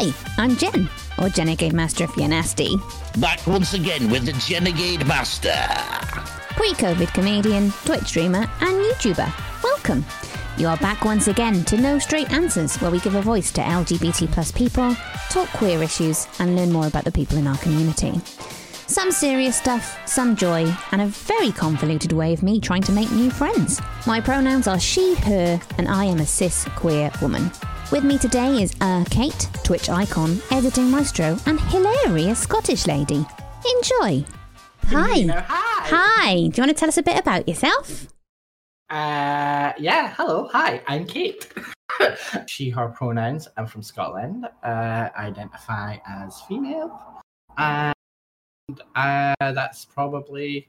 Hi, I'm Jen, or Jenegade Master if you're nasty. Back once again with the Jenegade Master. Pre COVID comedian, Twitch streamer, and YouTuber. Welcome. You are back once again to No Straight Answers, where we give a voice to LGBT plus people, talk queer issues, and learn more about the people in our community. Some serious stuff, some joy, and a very convoluted way of me trying to make new friends. My pronouns are she, her, and I am a cis queer woman. With me today is uh, Kate, Twitch icon, editing maestro, and hilarious Scottish lady. Enjoy. Hi. Hi. Hi. Do you want to tell us a bit about yourself? Uh, yeah. Hello. Hi. I'm Kate. she, her pronouns. I'm from Scotland. Uh, identify as female. And uh, that's probably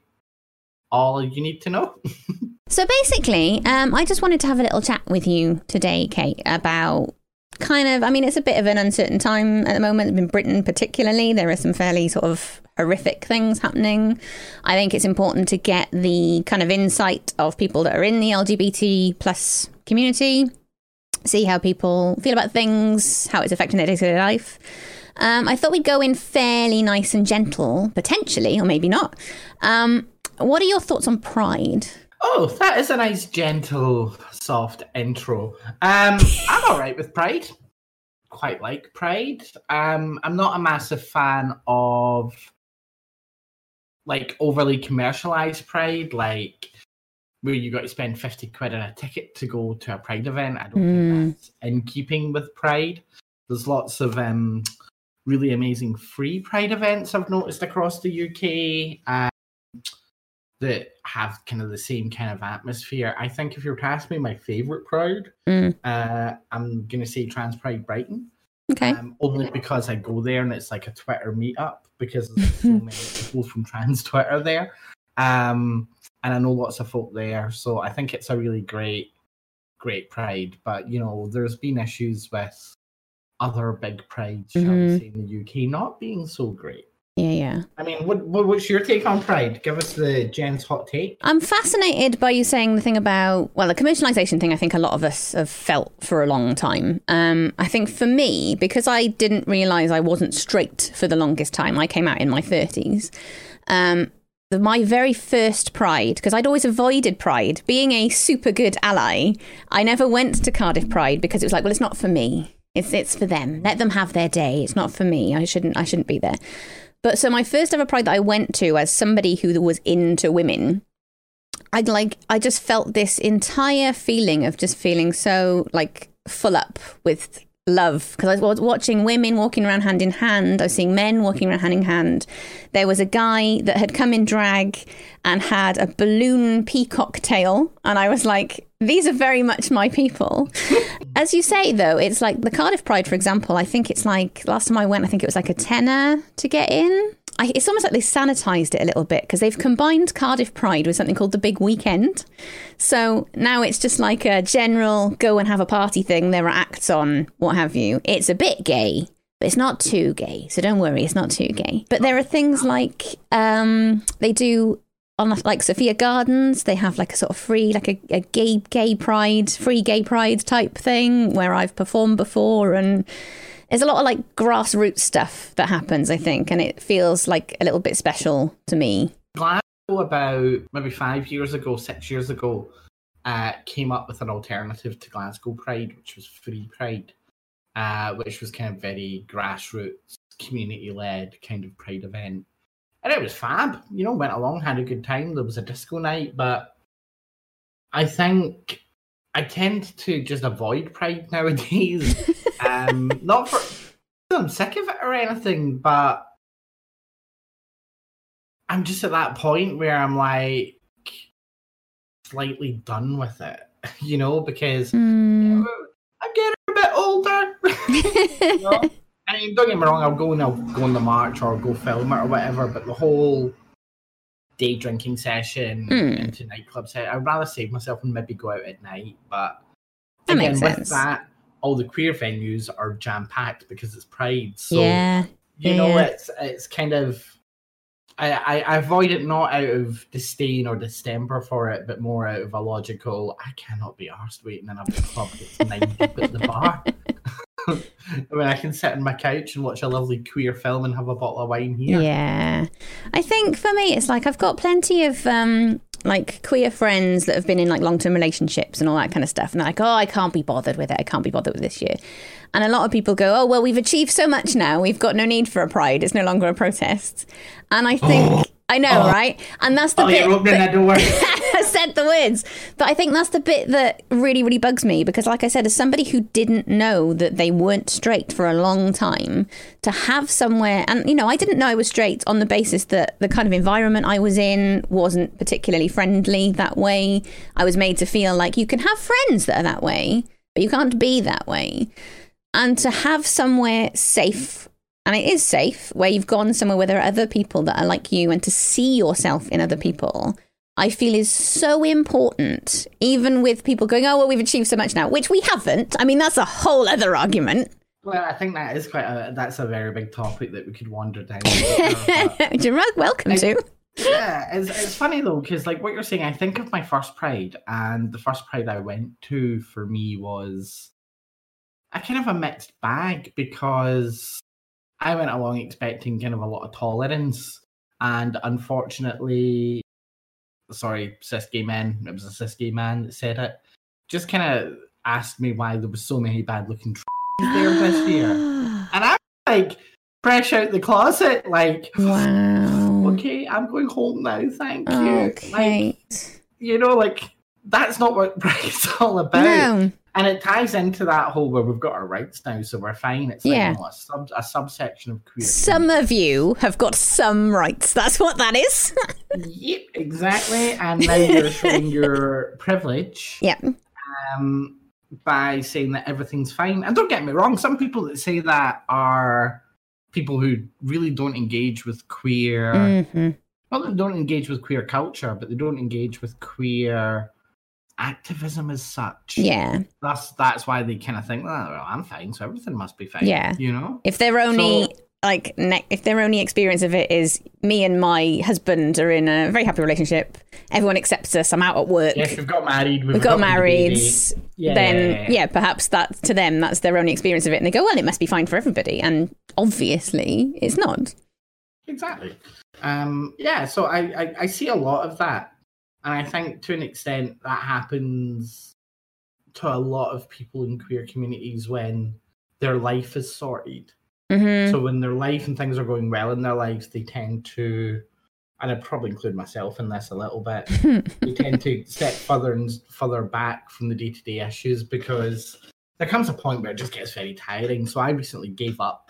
all you need to know. So basically, um, I just wanted to have a little chat with you today, Kate, about kind of. I mean, it's a bit of an uncertain time at the moment in Britain, particularly. There are some fairly sort of horrific things happening. I think it's important to get the kind of insight of people that are in the LGBT plus community, see how people feel about things, how it's affecting their day to day life. Um, I thought we'd go in fairly nice and gentle, potentially, or maybe not. Um, what are your thoughts on Pride? Oh, that is a nice, gentle, soft intro. Um, I'm all right with Pride. Quite like Pride. Um, I'm not a massive fan of like overly commercialized Pride, like where you got to spend fifty quid on a ticket to go to a Pride event. I don't think that's in keeping with Pride. There's lots of um, really amazing free Pride events I've noticed across the UK. Um, that have kind of the same kind of atmosphere. I think if you were to ask me my favorite Pride, Mm. uh, I'm gonna say Trans Pride Brighton. Okay. Um, only because I go there and it's like a Twitter meetup because there's so many people from trans Twitter there. Um, and I know lots of folk there, so I think it's a really great, great pride. But you know, there's been issues with other big prides, shall we Mhm. say, in the UK not being so great. Yeah, yeah. I mean, what, what what's your take on Pride? Give us the Jen's hot take. I'm fascinated by you saying the thing about well, the commercialization thing. I think a lot of us have felt for a long time. Um, I think for me, because I didn't realize I wasn't straight for the longest time. I came out in my 30s. Um, the, my very first Pride, because I'd always avoided Pride, being a super good ally. I never went to Cardiff Pride because it was like, well, it's not for me. It's it's for them. Let them have their day. It's not for me. I shouldn't I shouldn't be there. But so my first ever pride that I went to as somebody who was into women, I'd like I just felt this entire feeling of just feeling so like full up with love because I was watching women walking around hand in hand. I was seeing men walking around hand in hand. There was a guy that had come in drag and had a balloon peacock tail, and I was like, these are very much my people. As you say, though, it's like the Cardiff Pride, for example. I think it's like last time I went, I think it was like a tenner to get in. I, it's almost like they sanitized it a little bit because they've combined Cardiff Pride with something called the Big Weekend. So now it's just like a general go and have a party thing. There are acts on, what have you. It's a bit gay, but it's not too gay. So don't worry, it's not too gay. But there are things like um, they do on like Sophia Gardens, they have like a sort of free, like a, a gay gay pride, free gay pride type thing where I've performed before and there's a lot of like grassroots stuff that happens, I think, and it feels like a little bit special to me. Glasgow, about maybe five years ago, six years ago, uh, came up with an alternative to Glasgow Pride, which was Free Pride, uh, which was kind of very grassroots, community led kind of Pride event. And it was fab, you know, went along, had a good time. There was a disco night, but I think I tend to just avoid Pride nowadays. um, not for I'm sick of it or anything, but I'm just at that point where I'm like slightly done with it, you know, because Mm. I'm getting a bit older. you know? I mean, don't get me wrong, I'll go and I'll go on the march or go film it or whatever, but the whole day drinking session Mm. into nightclub I'd rather save myself and maybe go out at night. But That again, makes with that, all the queer venues are jam packed because it's Pride. So yeah. you Yeah, know, it's it's kind of I, I avoid it not out of disdain or distemper for it, but more out of a logical. I cannot be arsed waiting in a club that's nine deep at the bar. I mean, I can sit on my couch and watch a lovely queer film and have a bottle of wine here. Yeah. I think for me, it's like I've got plenty of um, like queer friends that have been in like long term relationships and all that kind of stuff. And they're like, oh, I can't be bothered with it. I can't be bothered with this year. And a lot of people go, oh, well, we've achieved so much now. We've got no need for a pride. It's no longer a protest. And I think, I know, right? And that's the Oh, bit. you're opening that door. The words. But I think that's the bit that really, really bugs me because, like I said, as somebody who didn't know that they weren't straight for a long time, to have somewhere, and you know, I didn't know I was straight on the basis that the kind of environment I was in wasn't particularly friendly that way. I was made to feel like you can have friends that are that way, but you can't be that way. And to have somewhere safe and it is safe where you've gone somewhere where there are other people that are like you and to see yourself in other people i feel is so important even with people going oh well we've achieved so much now which we haven't i mean that's a whole other argument well, I think that is quite a that's a very big topic that we could wander down. later, but- which you're welcome to yeah, it's, it's funny though because like what you're saying, I think of my first Pride, and the first Pride I went to for me was a kind of a mixed bag because I went along expecting kind of a lot of tolerance, and unfortunately, sorry, cis gay men, it was a cis gay man that said it, just kind of asked me why there was so many bad looking there this year, and I'm like fresh out the closet, like wow. okay, I'm going home now, thank you. okay. Like, you know, like that's not what Pride's all about. no And it ties into that whole where we've got our rights now, so we're fine. It's like Yeah. know, a sub a subsection of queer. some of you have got some rights that's what that is Yep, exactly. And now you're showing your privilege yeah um, by saying that everything's fine. And don't get me wrong, some people that say that are people who really don't engage with queer hmm well, they don't engage with queer culture, but they don't engage with queer activism as such. yeah that's that's why they kind of think, oh, well, I'm fine, so everything must be fine. Yeah. you know. if they're only So- like ne- if their only experience of it is me and my husband are in a very happy relationship, everyone accepts us. I'm out at work. Yes, we've got married. We've, We've got adopted a married. baby. Yeah, then yeah, yeah, yeah. perhaps that to them that's their only experience of it, and they go, "Well, it must be fine for everybody," and obviously it's not. Exactly. Um, yeah, so I, I, I see a lot of that. And I think to an extent that happens to a lot of people in queer communities when their life is sorted. hmm So when their life and things are going well in their lives, they tend to, and I probably include myself in this a little bit, they tend to step further and further back from the day to day issues because there comes a point where it just gets very tiring. So I recently gave up,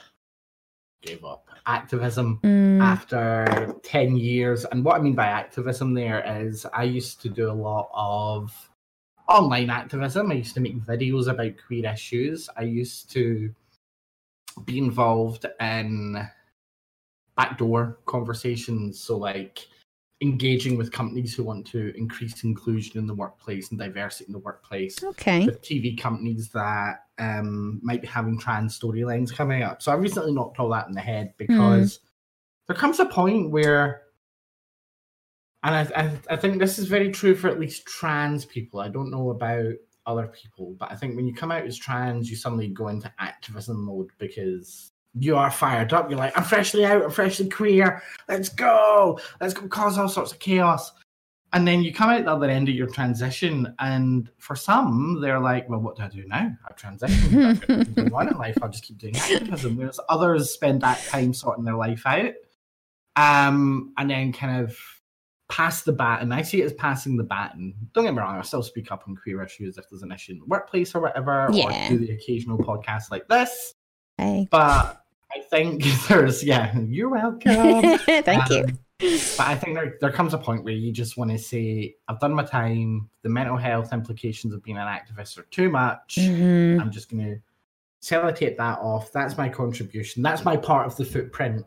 gave up activism Mm. after 10 years. And what I mean by activism there is I used to do a lot of online activism. I used to make videos about queer issues. I used to be involved in backdoor conversations. So, like, engaging with companies who want to increase inclusion in the workplace and diversity in the workplace Okay. with TV companies that um, might be having trans storylines coming up. So I recently knocked all that in the head because there comes a point where, and I, I, I think this is very true for at least trans people. I don't know about other people, but I think when you come out as trans, you suddenly go into activism mode because you are fired up. You're like, I'm freshly out, I'm freshly queer. Let's go, let's go cause all sorts of chaos. And then you come out the other end of your transition, and for some, they're like, "Well, what do I do now? I've transitioned. I've got nothing going on in life. I'll just keep doing activism." Whereas others spend that time sorting their life out, um, and then kind of pass the baton. I see it as passing the baton. Don't get me wrong; I still speak up on queer issues if there's an issue in the workplace or whatever, Yeah. or do the occasional podcast like this. Hey. But I think there's, yeah, you're welcome. Thank you. But I think there, there comes a point where you just want to say, I've done my time. The mental health implications of being an activist are too much. Mhm. I'm just going to sellotape that off. That's my contribution. That's my part of the footprint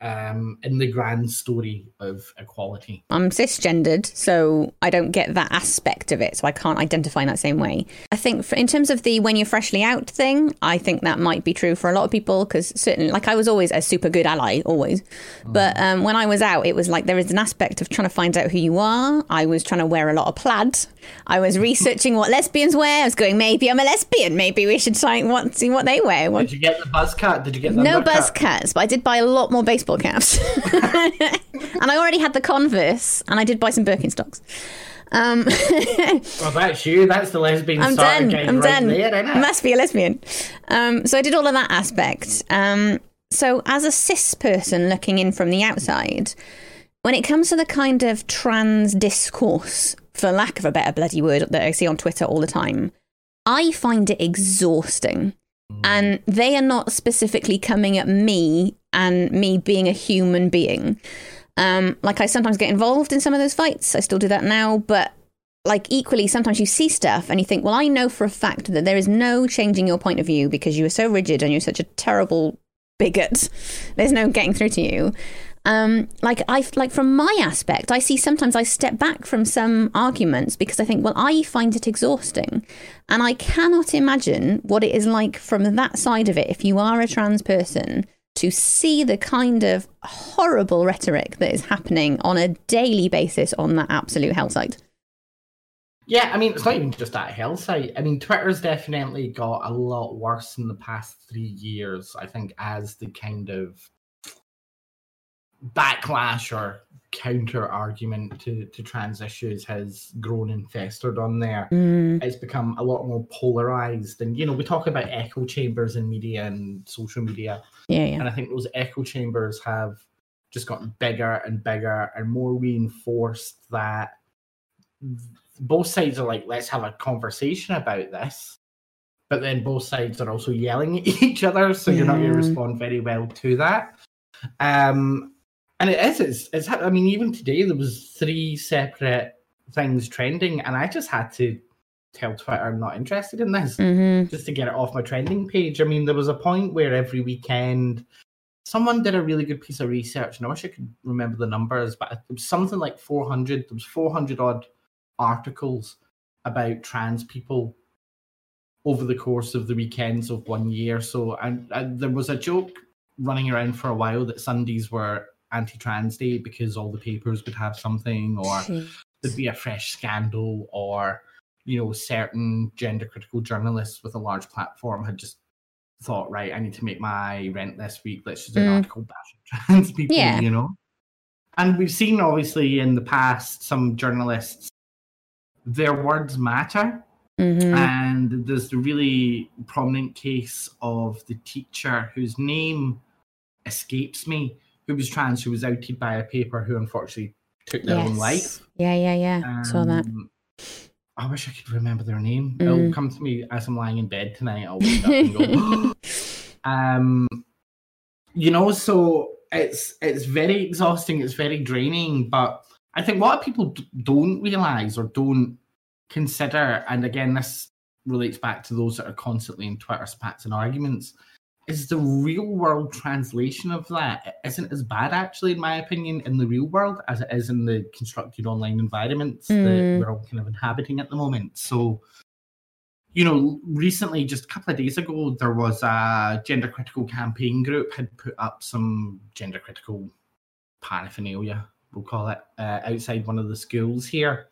um, in the grand story of equality. I'm cisgendered, so I don't get that aspect of it, so I can't identify in that same way. I think, for, in terms of the when you're freshly out thing, I think that might be true for a lot of people because certainly, like, I was always a super good ally, always. But um, when I was out, it was like there is an aspect of trying to find out who you are. I was trying to wear a lot of plaid. I was researching what lesbians wear. I was going, maybe I'm a lesbian. Maybe we should try and what, see what they wear. What, Did you get the buzz cut? Did you get the no buzz cuts, but I did buy a lot more baseball caps. and I already had the Converse, and I did buy some Birkenstocks. Um, Well, that's you. That's the lesbian I'm starter done. I'm right done. there. Must be a lesbian. Um, so I did all of that aspect. Um, so as a cis person looking in from the outside, when it comes to the kind of trans discourse, for lack of a better bloody word, that I see on Twitter all the time, I find it exhausting. And they are not specifically coming at me and me being a human being. Um, like I sometimes get involved in some of those fights. I still do that now, but like equally, sometimes you see stuff and you think, well, I know for a fact that there is no changing your point of view because you are so rigid and you're such a terrible bigot. There's no getting through to you. Um, like I like from my aspect, I see sometimes I step back from some arguments because I think, well, I find it exhausting, and I cannot imagine what it is like from that side of it. If you are a trans person, to see the kind of horrible rhetoric that is happening on a daily basis on that absolute hell site. Yeah, I mean, it's not even just that hell site. I mean, Twitter's definitely got a lot worse in the past three years, I think, as the kind of backlash or counter argument to, to trans issues has grown and festered on there. Mm. It's become a lot more polarized. And, you know, we talk about echo chambers in media and social media. Yeah, yeah. And I think those echo chambers have just gotten bigger and bigger and more reinforced that both sides are like, let's have a conversation about this. But then both sides are also yelling at each other, so you're not going to respond very well to that. Um, and it is, it's, it's, I mean, even today there was three separate things trending, and I just had to tell Twitter I'm not interested in this hmm just to get it off my trending page. I mean, there was a point where every weekend someone did a really good piece of research, and I wish I could remember the numbers, but it was something like 400. There was 400 odd articles about trans people over the course of the weekends of one year. So, and, and there was a joke running around for a while that Sundays were anti-trans day because all the papers would have something, or there'd be a fresh scandal, or you know, certain gender critical journalists with a large platform had just thought, right, I need to make my rent this week. Let's just do an Mm. article bashing trans people, Yeah. you know. And we've seen obviously in the past some journalists, their words matter. Mhm. And there's the really prominent case of the teacher whose name escapes me, who was trans, who was outed by a paper, who unfortunately took their own life. Yeah, yeah, yeah. Saw that. I wish I could remember their name. Mm. It'll come to me as I'm lying in bed tonight. I'll wake up and go, um, you know, so it's it's very exhausting. It's very draining. But I think what people d- don't realize or don't consider, and again, this relates back to those that are constantly in Twitter spats and arguments, is the real world translation of that isn't as bad, actually, in my opinion, in the real world as it is in the constructed online environments Mm. that we're all kind of inhabiting at the moment. So, you know, recently, just a couple of days ago, there was a gender critical campaign group had put up some gender critical paraphernalia, we'll call it, uh, outside one of the schools here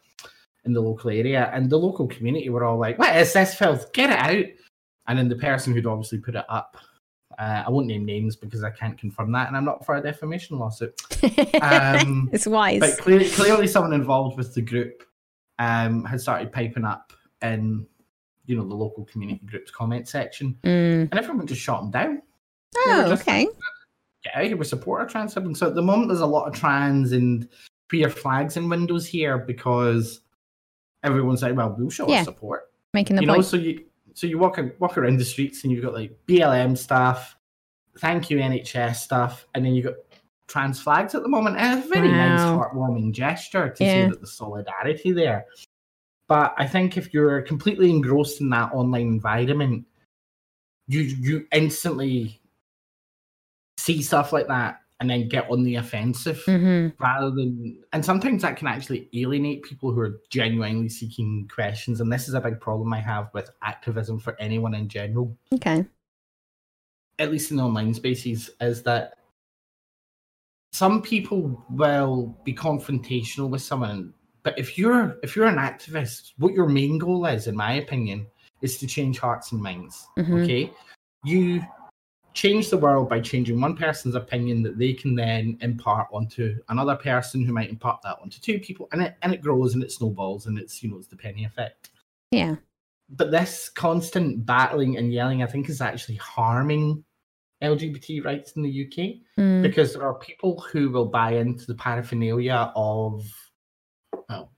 in the local area. And the local community were all like, What is this filth? Get it out. And then the person who'd obviously put it up, uh, I won't name names because I can't confirm that, and I'm not for a defamation lawsuit. Um, it's wise. But clearly, clearly, someone involved with the group um, had started piping up in, you know, the local community group's comment section, Mm. and everyone just shot him down. Oh, okay. like, Get out of here, we support our trans siblings. So at the moment, there's a lot of trans and queer flags in windows here because everyone's like, well, we'll show Yeah. our support. Making the you know, point. so you so you walk walk around the streets and you've got like BLM stuff, thank you NHS stuff, and then you've got trans flags at the moment. And it's a very nice, heartwarming gesture to Yeah. see that the solidarity there. But I think if you're completely engrossed in that online environment, you you instantly see stuff like that and then get on the offensive hmm rather than and sometimes that can actually alienate people who are genuinely seeking questions and this is a big problem i have with activism for anyone in general Okay. at least in the online spaces is that some people will be confrontational with someone but if you're if you're an activist what your main goal is in my opinion is to change hearts and minds Mhm. okay you change the world by changing one person's opinion that they can then impart onto another person who might impart that onto two people and it and it grows and it snowballs and it's you know it's the penny effect Yeah. but this constant battling and yelling, I think, is actually harming LGBT rights in the UK Mm. because there are people who will buy into the paraphernalia of, well,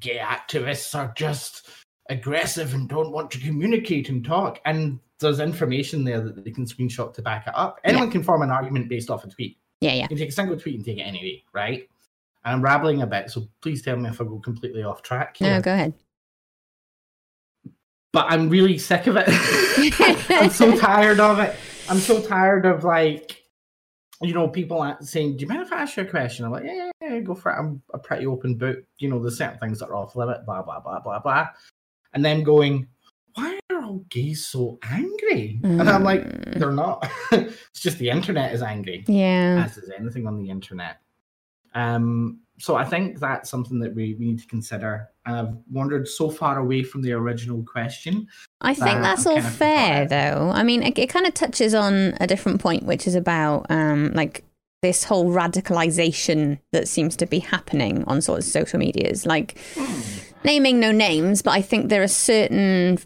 gay activists are just aggressive and don't want to communicate and talk. And there's information there that they can screenshot to back it up. Anyone can form an argument based off a tweet. Yeah, yeah. You can take a single tweet and take it anyway, right? And I'm rambling a bit, so please tell me if I go completely off track. No, go ahead. but I'm really sick of it. I'm so tired of it. I'm so tired of like, you know, people saying, "Do you mind if I ask you a question?" I'm like, "Yeah, yeah, yeah, go for it." I'm a pretty open book. You know, there's certain things that are off limit. Blah blah blah blah blah. And then going, "Why are all gays so angry?" And I'm like, Mm. "They're not. it's just the internet is angry." Yeah. as is anything on the internet. Um, so I think that's something that we, we need to consider. And I've wandered so far away from the original question. I think that that's I'm all fair, though. I mean, it, it kind of touches on a different point, which is about um, like this whole radicalization that seems to be happening on sort of social medias. Like naming no names, but I think there are certain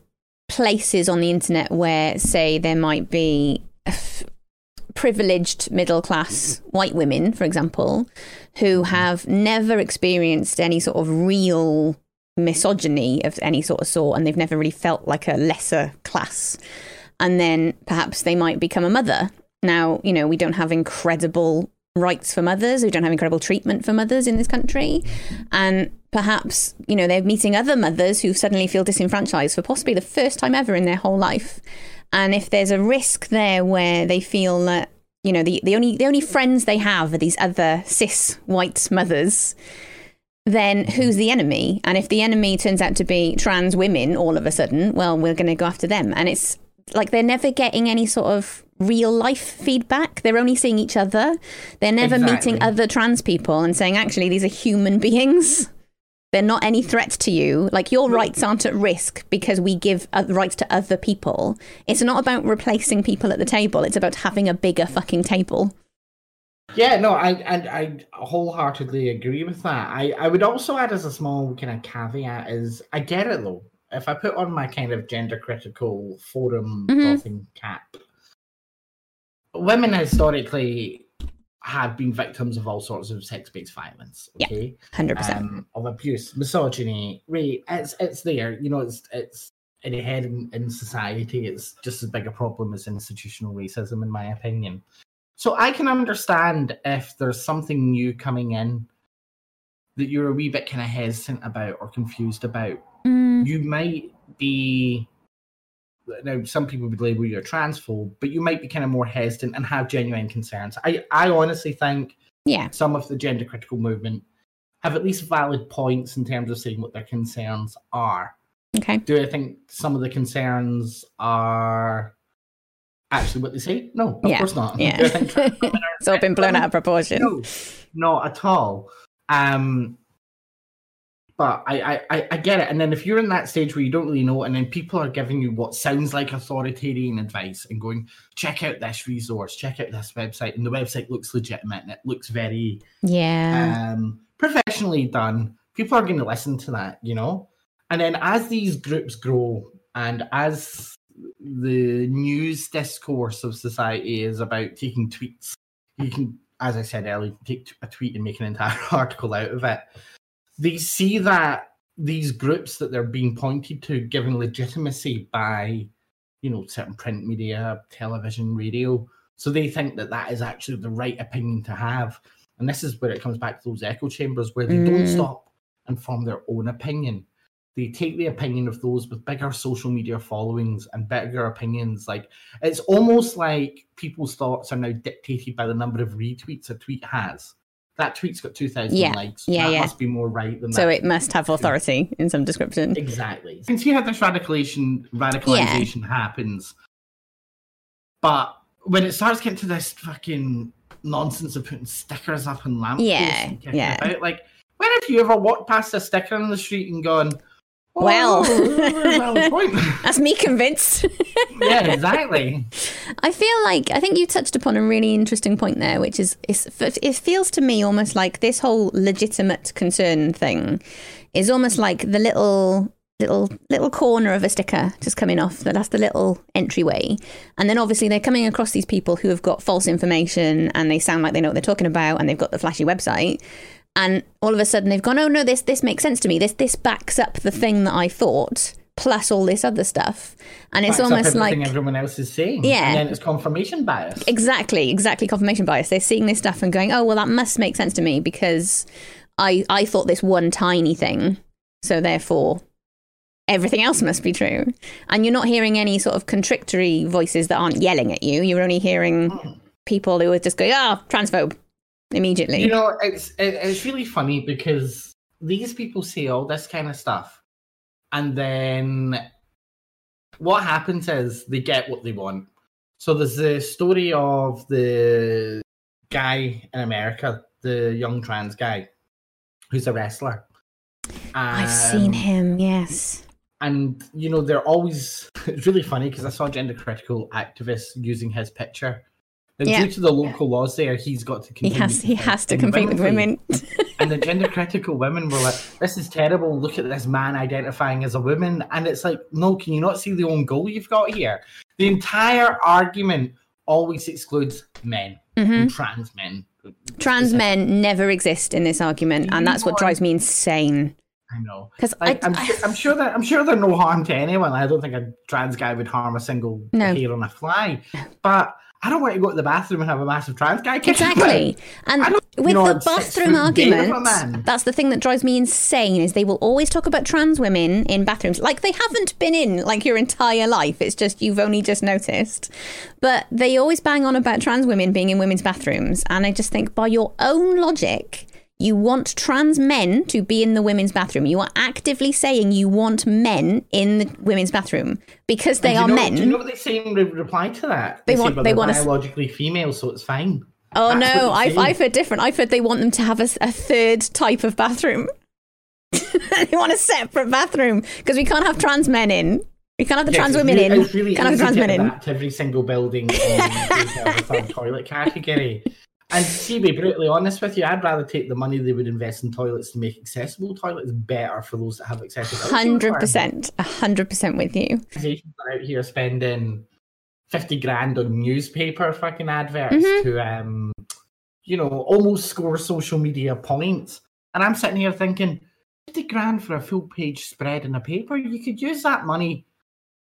places on the internet where, say, there might be privileged middle class white women, for example, who mm-hmm. have never experienced any sort of real misogyny of any sort of sort, and they've never really felt like a lesser class. And then perhaps they might become a mother. Now, you know, we don't have incredible rights for mothers, we don't have incredible treatment for mothers in this country. And perhaps, you know, they're meeting other mothers who suddenly feel disenfranchised for possibly the first time ever in their whole life. And if there's a risk there where they feel that, you know, the, the only the only friends they have are these other cis white mothers, then who's the enemy? And if the enemy turns out to be trans women all of a sudden, well, we're going to go after them. And it's like they're never getting any sort of real life feedback. They're only seeing each other. They're never Exactly. meeting other trans people and saying, actually, these are human beings. They're not any threat to you. Like your rights aren't at risk because we give uh, rights to other people. It's not about replacing people at the table. It's about having a bigger fucking table. Yeah, no, I and I wholeheartedly agree with that. I I would also add as a small kind of caveat is I get it though. If I put on my kind of gender critical forum Mhm. cap, women historically have been victims of all sorts of sex based violence. Yeah. Okay, 100%. um, of abuse, misogyny, rape. It's it's there. You know, it's it's inherent in society. It's just as big a problem as institutional racism, in my opinion. So I can understand if there's something new coming in that you're a wee bit kind of hesitant about or confused about. Mm, You might be now some people would label you a transphobe, but you might be kind of more hesitant and have genuine concerns. I, I honestly think yeah. some of the gender critical movement have at least valid points in terms of saying what their concerns are. Okay. Do I think some of the concerns are actually what they say? No, of Yeah, course not. yeah. Do I think trans women are It's all been blown out of proportion. no, not at all. Um, but I, I, I, get it. And then if you're in that stage where you don't really know, and then people are giving you what sounds like authoritarian advice and going, check out this resource, check out this website, and the website looks legitimate and it looks very Yeah. um, professionally done, people are going to listen to that, you know? And then as these groups grow and as the news discourse of society is about taking tweets, you can, as I said earlier, take a tweet and make an entire article out of it. They see that these groups that they're being pointed to given legitimacy by, you know, certain print media, television, radio. So they think that that is actually the right opinion to have. And this is where it comes back to those echo chambers where they don't Mm. stop and form their own opinion. They take the opinion of those with bigger social media followings and bigger opinions. Like it's almost like people's thoughts are now dictated by the number of retweets a tweet has. That tweet's got 2,000 Yeah. likes. Yeah, that yeah. must be more right than So that. So it must have authority in some description. Exactly. You can see how this radicalization radicalization happens. But when it starts getting to this fucking nonsense of putting stickers up on lampposts Yeah, and yeah. about, like when have you ever walked past a sticker on the street and gone, Well. well. That's me convinced. yeah, exactly. I feel like I think you touched upon a really interesting point there, which is it feels to me almost like this whole legitimate concern thing is almost like the little little little corner of a sticker just coming off. That that's the little entryway, and then obviously they're coming across these people who have got false information and they sound like they know what they're talking about and they've got the flashy website. And all of a sudden they've gone, oh no, this this makes sense to me. This this backs up the thing that I thought, plus all this other stuff. And it's Backs almost like everyone else is saying. Yeah. And then it's confirmation bias. Exactly, exactly. Confirmation bias. They're seeing this stuff and going, "Oh, well, that must make sense to me because I I thought this one tiny thing, so therefore everything else must be true." And you're not hearing any sort of contrictory voices that aren't yelling at you. You're only hearing people who are just going, "Ah, transphobe," immediately. You know, it's it, it's really funny because these people say all this kind of stuff, and then what happens is they get what they want. So there's the story of the guy in America, the young trans guy, who's a wrestler. I've seen Um, him. Yes. and you know they're always it's really funny because i saw gender critical activists using his picture and Yeah. due to the local laws there he's got to He has he has to compete with women women. and the gender critical women were like this is terrible look at this man identifying as a woman and it's like no can you not see the own goal you've got here the entire argument always excludes men Mhm. and trans men Trans men never exist in this argument, and that's what drives me insane. I know. 'Cause Like, I- I'm, sure, I'm sure that I'm sure they're no harm to anyone. I don't think a trans guy would harm a single No. hair on a fly. But I don't want to go to the bathroom and have a massive trans guy. Exactly. And with the bathroom foot gay of a argument, that's the thing that drives me insane is they will always talk about trans women in bathrooms like they haven't been in like your entire life. It's just you've only just noticed. But they always bang on about trans women being in women's bathrooms and I just think by your own logic You want trans men to be in the women's bathroom. You are actively saying you want men in the women's bathroom because they are know, men. Do you know what they say in re- reply to that? They say, want- "Well, they want biologically female, so it's fine. Oh That's no, I've, say. I've heard different. I've heard they want them to have a third type of bathroom. they want a separate bathroom because we can't have trans men in. We can't have the Yeah, trans women it's in. really- can't have the trans men in. every single building in the toilet category. And to be brutally honest with you, I'd rather take the money they would invest in toilets to make accessible toilets better for those that have accessibility. Hundred percent, a hundred percent with you. Out here spending fifty grand on newspaper fucking adverts Mhm. to um, you know, almost score social media points. And I'm sitting here thinking, fifty grand for a full page spread in a paper, you could use that money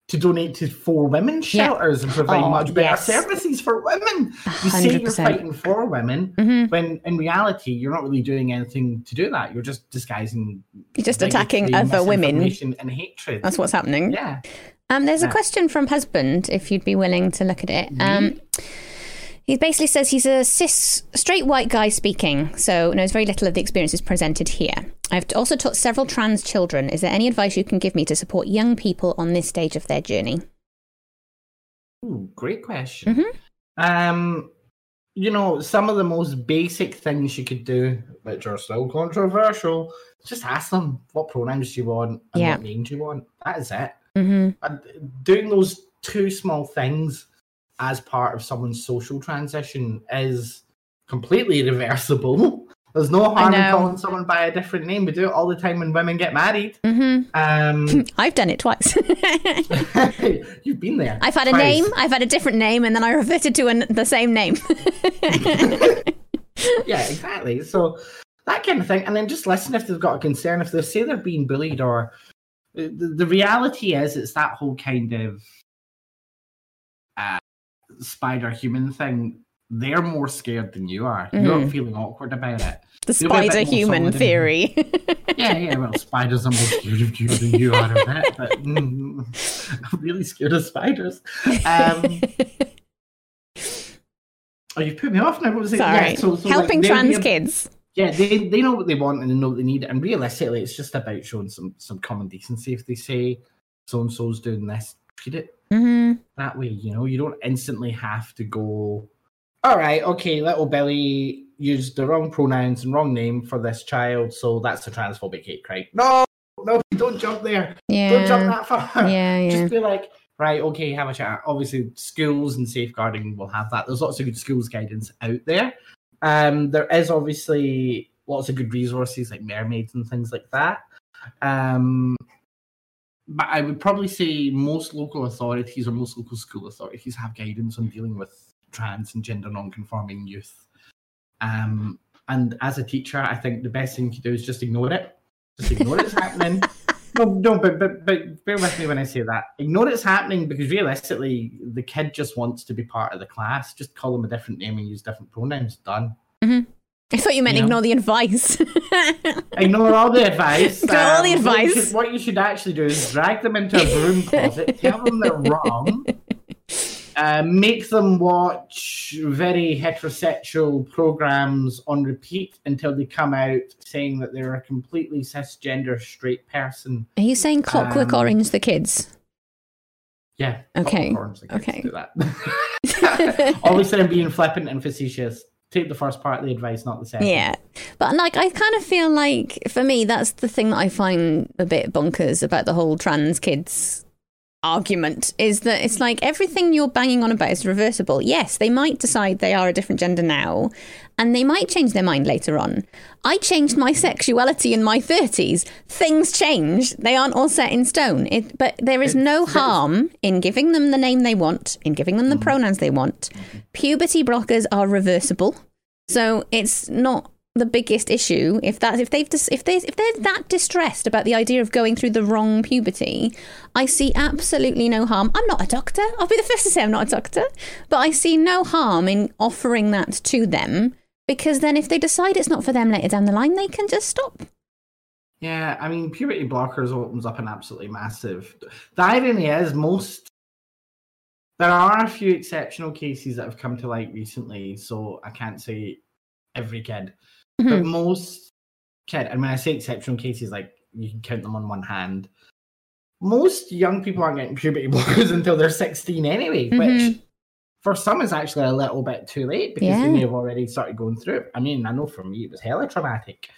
to donate to four women's Yeah. shelters and provide Oh, much better yes. services for women. You say hundred you're fighting for women, Mhm. when in reality you're not really doing anything to do that. You're just disguising You're just attacking other women. and hatred. That's what's happening. yeah. Um, there's a question from husband, if you'd be willing to look at it. Um, he basically says he's a cis, straight white guy speaking, so knows very little of the experiences presented here. I've also taught several trans children. Is there any advice you can give me to support young people on this stage of their journey? Ooh, great question. Mhm. Um, you know, some of the most basic things you could do, which are still controversial, just ask them what pronouns do you want and Yeah. what name you want. That is it. hmm And doing those two small things as part of someone's social transition is completely reversible. There's no harm in calling someone by a different name. We do it all the time when women get married. hmm Um, I've done it twice. you've been there. I've had a name, I've had a different name, and then I reverted to an, the same name. yeah, exactly. So that kind of thing, and then just listen if they've got a concern, if they say they're being bullied, or the, the reality is, it's that whole kind of spider human thing. They're more scared than you are. You're Mhm. feeling awkward about it. the They'll be a bit spider human theory. Yeah, yeah. Well, spiders are more scared of you than you are of it, but mm, I'm really scared of spiders. Um, oh, you've put me off now. What was it? Sorry. Yeah, so, so, Helping they'll trans kids. yeah, they they know what they want and they know what they need, and realistically, it's just about showing some some common decency. If they say so and so's doing this, treat it that way. You know, you don't instantly have to go. All right, okay, little Billy used the wrong pronouns and wrong name for this child, so that's a transphobic hate crime. No, no, don't jump there. Yeah. Don't jump that far. Yeah, yeah. Just be like, right, okay, have a chat. Obviously, schools and safeguarding will have that. There's lots of good schools guidance out there. Um, there is obviously lots of good resources like mermaids and things like that. Um, but I would probably say most local authorities or most local school authorities have guidance on dealing with trans and gender non-conforming youth. Um, and as a teacher, I think the best thing you can do is just ignore it. Just ignore it's happening. No, no, but, but but bear with me when I say that. Ignore it's happening because realistically, the kid just wants to be part of the class. Just call them a different name and use different pronouns. Done. I thought you meant You know? ignore the advice. Ignore all the advice. Ignore all the Um, what you advice. should- What you, should actually do is drag them into a broom closet, tell them they're wrong, uh, make them watch very heterosexual programs on repeat until they come out saying that they're a completely cisgender straight person. Are you saying Clockwork Um, Orange the kids? Yeah. Okay, of course, I okay. Do that. Obviously, I'm being flippant and facetious. Take the first part of the advice, not the second. Yeah. But like I kind of feel like for me that's the thing that I find a bit bonkers about the whole trans kids argument is that it's like everything you're banging on about is reversible. Yes, they might decide they are a different gender now and they might change their mind later on. I changed my sexuality in my 30s. Things change. They aren't all set in stone. It, but there is no harm in giving them the name they want, in giving them the mm-hmm. pronouns they want. Puberty blockers are reversible. So it's not the biggest issue if that if they've dis- if they if they're that distressed about the idea of going through the wrong puberty i see absolutely no harm i'm not a doctor i'll be the first to say i'm not a doctor but i see no harm in offering that to them because then if they decide it's not for them later down the line they can just stop Yeah, I mean, puberty blockers opens up an absolutely massive. The irony is, most there are a few exceptional cases that have come to light recently, so I can't say every kid, but Mhm. most kid, and when I say exceptional cases, like you can count them on one hand. Most young people aren't getting puberty blockers until they're 16 anyway, which Mhm. For some is actually a little bit too late because Yeah. they may have already started going through it. I mean, I know for me it was hella traumatic.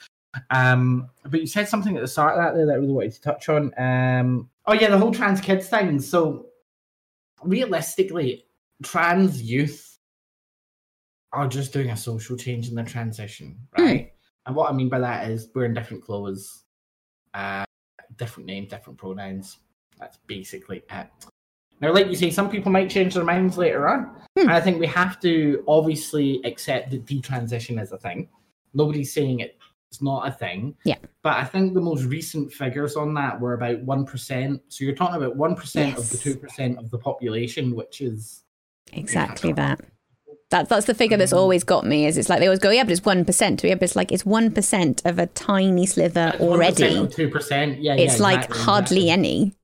Um, but you said something at the start of that there that I really wanted to touch on. Um, oh yeah, the whole trans kids thing. So realistically, trans youth are just doing a social change in their transition, right? And what I mean by that is wearing different clothes, uh, different names, different pronouns. That's basically it. Now, like you say, some people might change their minds later on. Hmm. And I think we have to obviously accept that detransition is a thing. Nobody's saying it, it's not a thing. Yeah. But I think the most recent figures on that were about 1%. So you're talking about 1% of the 2% of the population, which is Exactly that. That, that's the figure that's mm. always got me. Is it's like they always go, yeah, but it's one percent. Yeah, but it's like it's one percent of a tiny sliver already. or 2%. Yeah, It's yeah, like exactly, hardly exactly. any.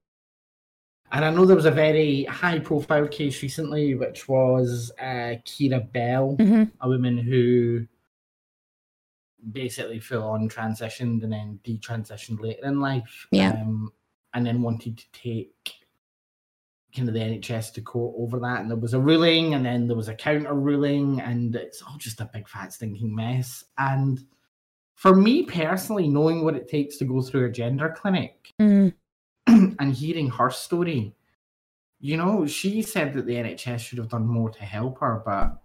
And I know there was a very high profile case recently, which was uh, Keira Bell, Mhm. a woman who basically full on transitioned and then detransitioned later in life. Yeah. Um, and then wanted to take kind of the NHS to court over that. And there was a ruling, and then there was a counter ruling, and it's all just a big fat stinking mess. And for me personally, knowing what it takes to go through a gender clinic, Mm. And hearing her story, you know, she said that the NHS should have done more to help her, but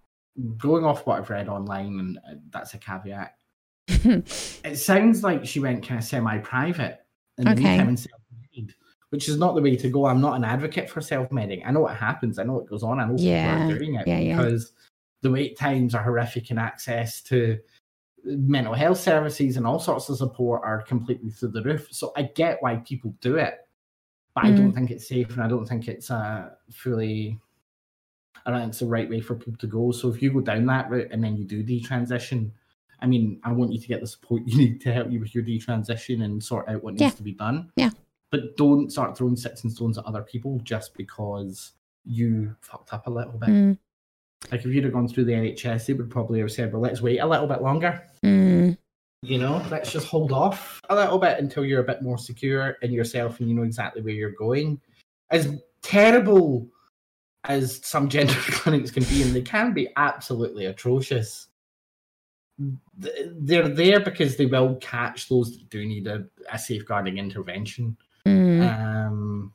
going off what I've read online, and uh, that's a caveat, it sounds like she went kind of semi-private in the Okay. meantime and self-made, which is not the way to go. I'm not an advocate for self-meding. I know what happens. I know what goes on. I know Yeah. people are doing it Yeah, yeah. because the wait times are horrific and access to mental health services and all sorts of support are completely through the roof. So I get why people do it, but I Mm. don't think it's safe and I don't think it's uh, fully. I don't think it's the right way for people to go. So if you go down that route and then you do detransition, I mean, I want you to get the support you need to help you with your detransition and sort out what needs to be done. Yeah. But don't start throwing sticks and stones at other people just because you fucked up a little bit. Mm. Like if you'd have gone through the NHS, they would probably have said, "Well, let's wait a little bit longer." Mm. You know, let's just hold off a little bit until you're a bit more secure in yourself and you know exactly where you're going. As terrible as some gender clinics can be, and they can be absolutely atrocious. They're there because they will catch those that do need a, a safeguarding intervention. Mm. Um,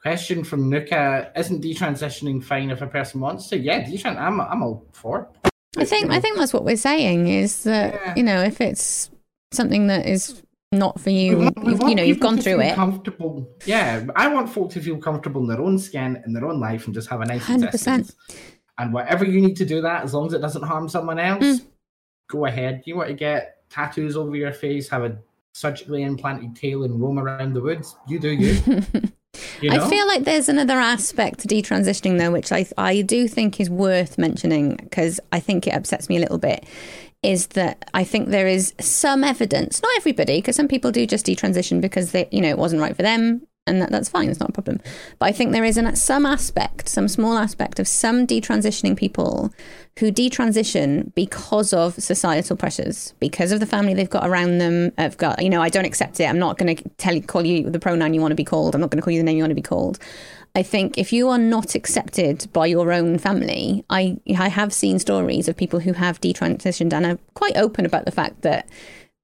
question from Nuka: Isn't detransitioning fine if a person wants to? Yeah, detran. I'm I'm all for. it. I think I think that's what we're saying is that Yeah. you know if it's something that is not for you, want- you've, you know you've gone through it. Comfortable. Yeah, I want folk to feel comfortable in their own skin, in their own life, and just have a nice 100%. And whatever you need to do that, as long as it doesn't harm someone else, Mm. go ahead. You want to get tattoos over your face, have a surgically implanted tail, and roam around the woods? You do you. you know? I feel like there's another aspect to detransitioning though, which I I do think is worth mentioning because I think it upsets me a little bit. Is that I think there is some evidence, not everybody, because some people do just detransition because they, you know, it wasn't right for them, and that, that's fine, it's not a problem. But I think there is an, some aspect, some small aspect of some detransitioning people who detransition because of societal pressures, because of the family they've got around them. I've got, you know, I don't accept it. I'm not going to tell you, call you the pronoun you want to be called. I'm not going to call you the name you want to be called. I think if you are not accepted by your own family, I I have seen stories of people who have detransitioned and are quite open about the fact that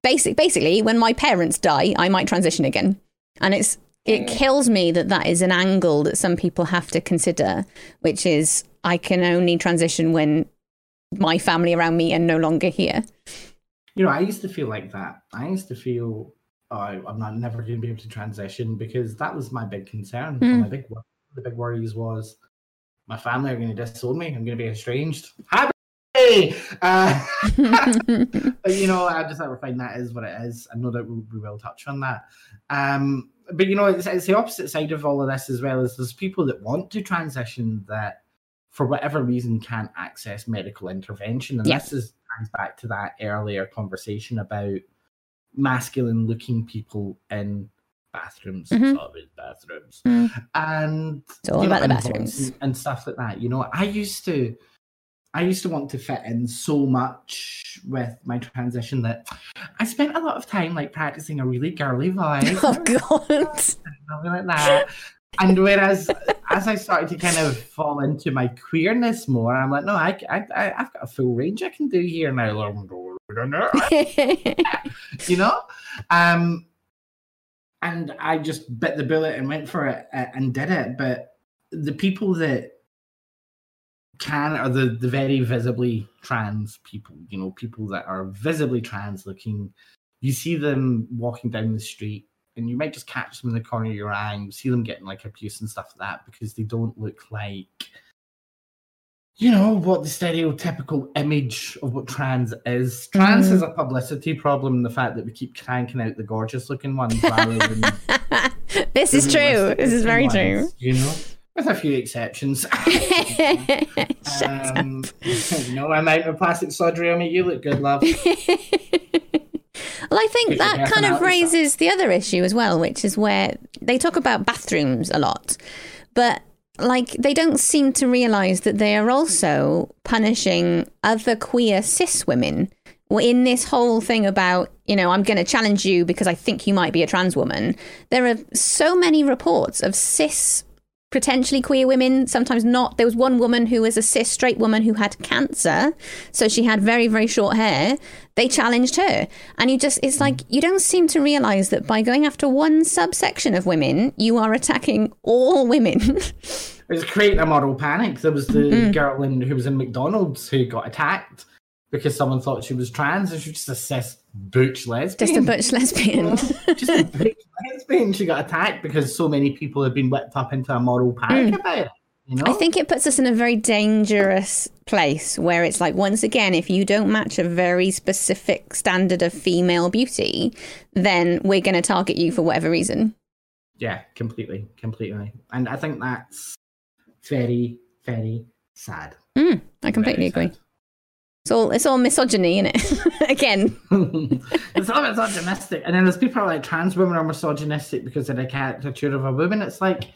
basic basically when my parents die, I might transition again, and it's it kills me that that is an angle that some people have to consider, which is I can only transition when my family around me are no longer here. You know, I used to feel like that. I used to feel, oh, I'm not never going to be able to transition because that was my big concern. Mm. My big, the big worries was my family are going to disown me. I'm going to be estranged. Happy! Uh, but you know, I just never find that is what it is. I know that we, we will touch on that. Um, but you know, it's, it's the opposite side of all of this as well. Is there's people that want to transition that, for whatever reason, can't access medical intervention, and Yeah. this is ties back to that earlier conversation about masculine-looking people in bathrooms, Mhm. sorry, bathrooms, Mm. and It's all you know, about the bathrooms. and, and stuff like that. You know, I used to I used to want to fit in so much with my transition that I spent a lot of time like practicing a really girly voice. Oh God. Something like that. And whereas as I started to kind of fall into my queerness more, I'm like, no, I, I, I have got a full range I can do here now. you know, um, and I just bit the bullet and went for it uh, and did it. But the people that can are the, the very visibly trans people, you know, people that are visibly trans looking. You see them walking down the street and you might just catch them in the corner of your eye and you see them getting like abuse and stuff like that because they don't look like you know what the stereotypical image of what trans is. Trans Mm. is a publicity problem the fact that we keep cranking out the gorgeous looking ones rather than this is true. This is very ones, true. You know, with a few exceptions. Um, I'm out of plastic surgery. I make you look good, love. Well, I think that kind of raises the other issue as well, which is where they talk about bathrooms a lot, but like they don't seem to realize that they are also punishing other queer cis women in this whole thing about you know i'm going to challenge you because i think you might be a trans woman there are so many reports of cis potentially queer women, sometimes not. There was one woman who was a cis straight woman who had cancer, so she had very, very short hair. They challenged her. And you just, it's like, you don't seem to realize that by going after one subsection of women, you are attacking all women. It's creating a moral panic. There was the Mm. girl in, who was in McDonald's who got attacked because someone thought she was trans and she was just a cis butch lesbian. just a butch lesbian. just a butch lesbian. She got attacked because so many people have been whipped up into a moral panic about it. You know? Mm. I think it puts us in a very dangerous place where it's like, once again, if you don't match a very specific standard of female beauty, then we're going to target you for whatever reason. Yeah, completely, completely. And I think that's very, very sad. Mm, I completely agree. It's all it's all misogyny, isn't it? Again. it's all misogynistic. And then there's people are like trans women are misogynistic because of the caricature of a woman. It's like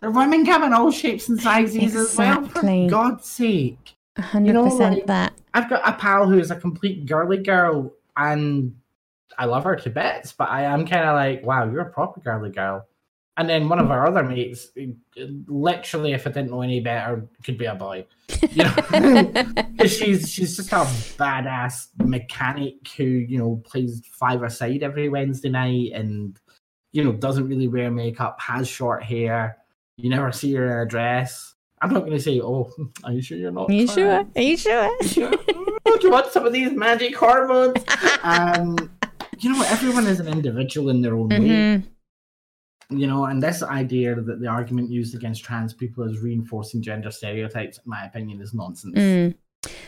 are women come in all shapes and sizes as well. For God's sake. 100% You know, like, that. I've got a pal who's a complete girly girl and I love her to bits, but I am kind of like, wow, you're a proper girly girl. And then one of our other mates, literally, if I didn't know any better, could be a boy. You know? 'Cause she's she's just a badass mechanic who you know plays five a side every Wednesday night, and you know doesn't really wear makeup, has short hair. You never see her in a dress. I'm not going to say, "Oh, are you sure you're not?" Are you trans?" sure? Are you sure? Oh, do you want some of these magic hormones? um, you know, what everyone is an individual in their own way. You know, and this idea that the argument used against trans people is reinforcing gender stereotypes, in my opinion, is nonsense. Mm.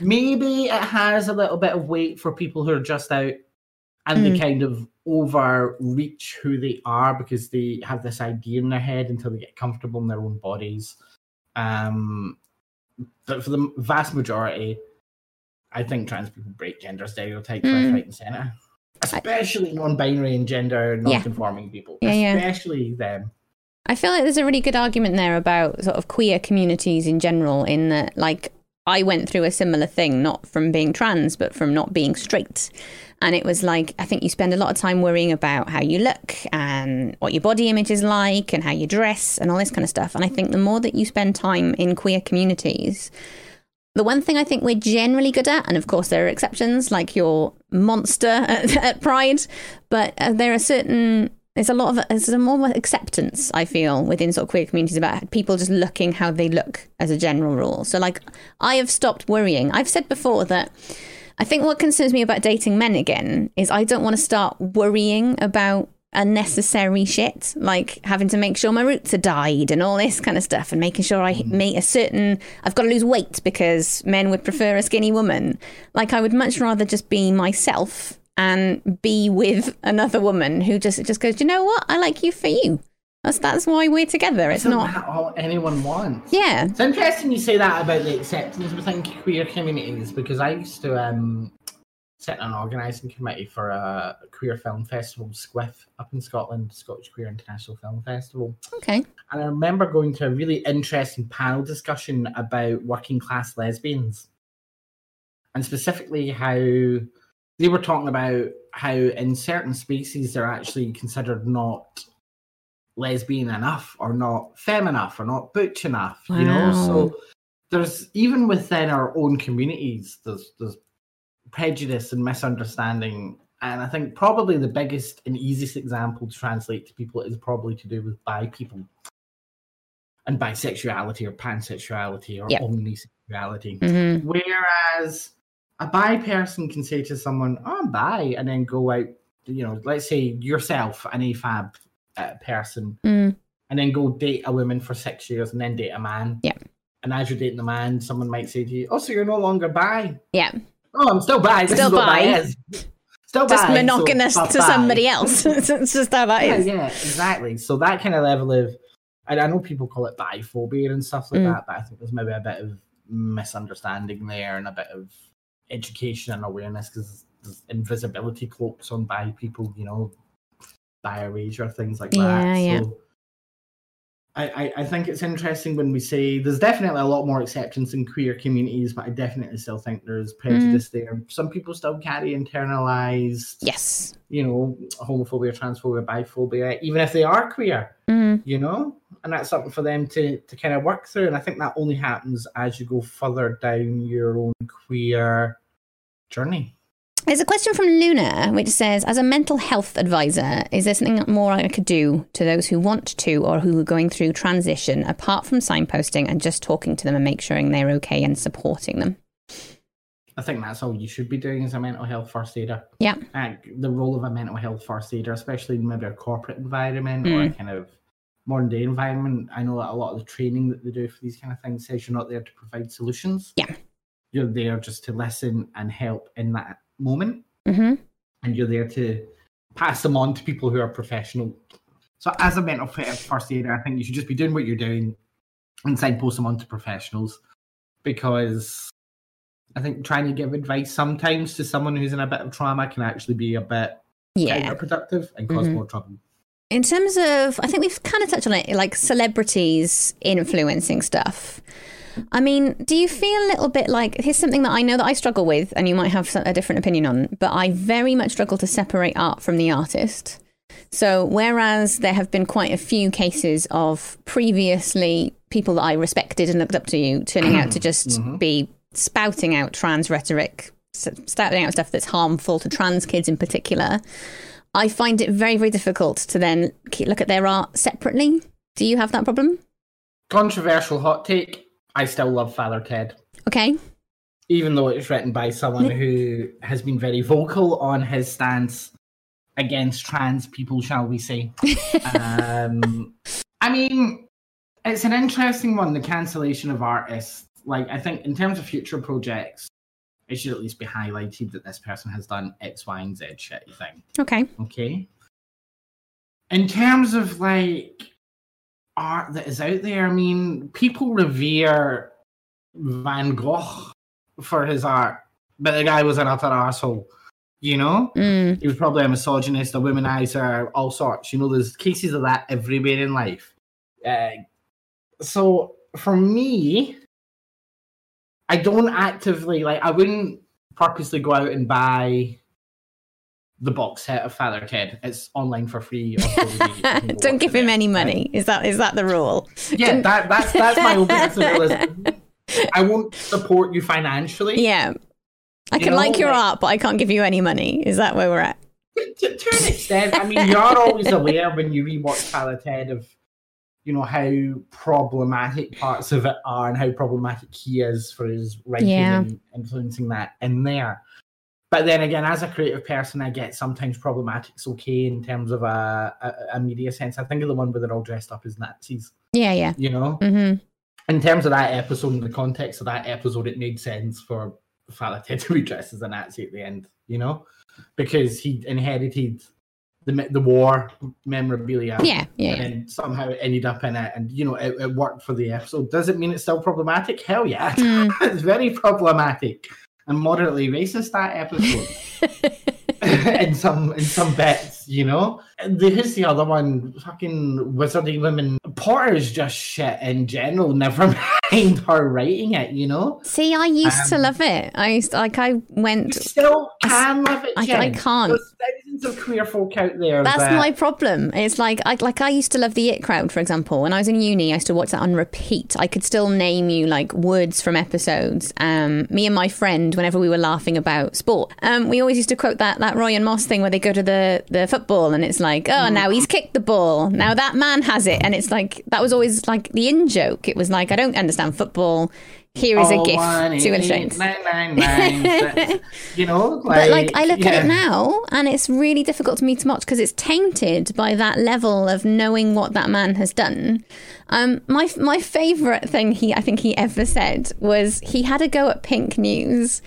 Maybe it has a little bit of weight for people who are just out and they Mm. kind of overreach who they are because they have this idea in their head until they get comfortable in their own bodies. Um, but for the vast majority, I think trans people break gender stereotypes Mm. left, right, and center. Especially non-binary and gender non-conforming people. Yeah, yeah. Especially them. I feel like there's a really good argument there about sort of queer communities in general, in that, like, I went through a similar thing, not from being trans, but from not being straight. And it was like, I think you spend a lot of time worrying about how you look and what your body image is like and how you dress and all this kind of stuff. And I think the more that you spend time in queer communities, the one thing I think we're generally good at, and of course there are exceptions, like your monster at, at Pride, but uh, there are certain. There's a lot of there's a more acceptance I feel within sort of queer communities about people just looking how they look as a general rule. So like I have stopped worrying. I've said before that I think what concerns me about dating men again is I don't want to start worrying about unnecessary shit, like having to make sure my roots are dyed and all this kind of stuff, and making sure I meet a certain. I've got to lose weight because men would prefer a skinny woman. Like I would much rather just be myself and be with another woman who just just goes, "Do you know what? I like you for you. That's that's why we're together. It's Isn't not. all anyone wants? Yeah. It's interesting you say that about the acceptance within queer communities because I used to um, in an organising committee for a queer film festival, SQIFF, up in Scotland, Scottish Queer International Film Festival. Okay. And I remember going to a really interesting panel discussion about working class lesbians. and specifically how they were talking about how in certain species they're actually considered not lesbian enough or not femme enough or not butch enough you know so there's even within our own communities there's there's prejudice and misunderstanding and i think probably the biggest and easiest example to translate to people is probably to do with bi people and bisexuality or pansexuality or Yep. omnisexuality Mhm. whereas a bi person can say to someone oh, i'm bi and then go out you know let's say yourself an afab uh, person Mm. and then go date a woman for six years and then date a man Yeah. and as you're dating the man someone might say to you oh so you're no longer bi Yeah. Oh i'm still bi this Still bi still Just bi, so monogamous fuck to bi. somebody else. it's just how that yeah, is. yeah, exactly. So that kind of level of, and I know people call it biphobia and stuff like Mm. that, but I think there's maybe a bit of misunderstanding there and a bit of education and awareness because there's invisibility cloaks on bi people, you know, bi erasure, things like that. Yeah, yeah. So I, I, think it's interesting when we say there's definitely a lot more acceptance in queer communities, but I definitely still think there's prejudice there. Some people still carry internalized Yes. you know, homophobia, transphobia, biphobia, even if they are queer, Mm. you know, and that's something for them to to kind of work through. And I think that only happens as you go further down your own queer journey. There's a question from Luna which says, as a mental health advisor, is there something more I could do to those who want to or who are going through transition apart from signposting and just talking to them and make sure they're okay and supporting them? I think that's all you should be doing as a mental health first aider. Yeah. Like the role of a mental health first aider, especially in maybe a corporate environment or a Mm. kind of modern day environment. I know that a lot of the training that they do for these kind of things says you're not there to provide solutions. Yeah. You're there just to listen and help in that moment. Mm-hmm. and you're there to pass them on to people who are professional. So, as a mental first aider, I think you should just be doing what you're doing and signpost them on to professionals because I think trying to give advice sometimes to someone who's in a bit of trauma can actually be a bit Yeah. counterproductive and because Mhm. more trouble. In terms of, I think we've kind of touched on it, like celebrities influencing stuff. I mean, do you feel a little bit like here's something that I know that I struggle with, and you might have a different opinion on, but I very much struggle to separate art from the artist. So, whereas there have been quite a few cases of previously people that I respected and looked up to you turning out to just Mhm. be spouting out trans rhetoric, spouting out stuff that's harmful to trans kids in particular, I find it very, very difficult to then look at their art separately. Do you have that problem? Controversial hot take I still love Father Ted. Okay. even though it's written by someone who has been very vocal on his stance against trans people, shall we say. um, I mean, it's an interesting one, the cancellation of artists. Like, I think in terms of future projects, it should at least be highlighted that this person has done X, Y, and Z shitty thing. Okay. Okay. In terms of like art that is out there, I mean, people revere Van Gogh for his art, but the guy was an utter asshole. You know, Mm. he was probably a misogynist, a womanizer, all sorts. You know, there's cases of that everywhere in life. Uh, so for me, I don't actively like. I wouldn't purposely go out and buy the box set of Father Ted. It's online for free. on Goldie. You can go Don't give him any money. Is that is that the rule? Yeah, that, that's that's my own. I won't support you financially. Yeah. I You can know, like your art, but I can't give you any money. Is that where we're at? to, to, an extent, I mean, you're always aware when you rewatch Father Ted of, you know, how problematic parts of it are and how problematic he is for his writing Yeah. and influencing that in there. But then again, as a creative person, I get sometimes problematic's okay in terms of a, a, a media sense. I think of the one where they're all dressed up as Nazis, Yeah, yeah. you know? hmm in terms of that episode, in the context of that episode, it made sense for Father Ted to be dressed as a Nazi at the end, you know, because he inherited the the war memorabilia. Yeah, yeah, And yeah. somehow it ended up in it, and you know, it, it worked for the episode. Does it mean it's still problematic? Hell yeah, Mm. it's very problematic and moderately racist. That episode. in some in some bits, you know. And the, who's the other one? Fucking wizardy women Potter's just shit in general. Never mind her writing it. You know. See, I used to Um, love it. I used like I You went. still can love it. I-. I can't. There's thousands of queer folk out there. That's that, my problem. It's like I like I used to love the It Crowd, for example. When I was in uni, I used to watch that on repeat. I could still name you like words from episodes. Um, me and my friend, whenever we were laughing about sport, um, we always used to quote that that Roy and Moss thing where they go to the the football and it's like, oh, now he's kicked the ball. Now that man has it, and it's like that was always like the in joke. It was like I don't understand football. Here is a Oh, gift one, to illustrate. nine, nine, nine, that- you know, like, But like I look at it now, and it's really difficult for me to watch because it's tainted by that level of knowing what that man has done. Um, my my favorite thing he I think he ever said was he had a go at Pink News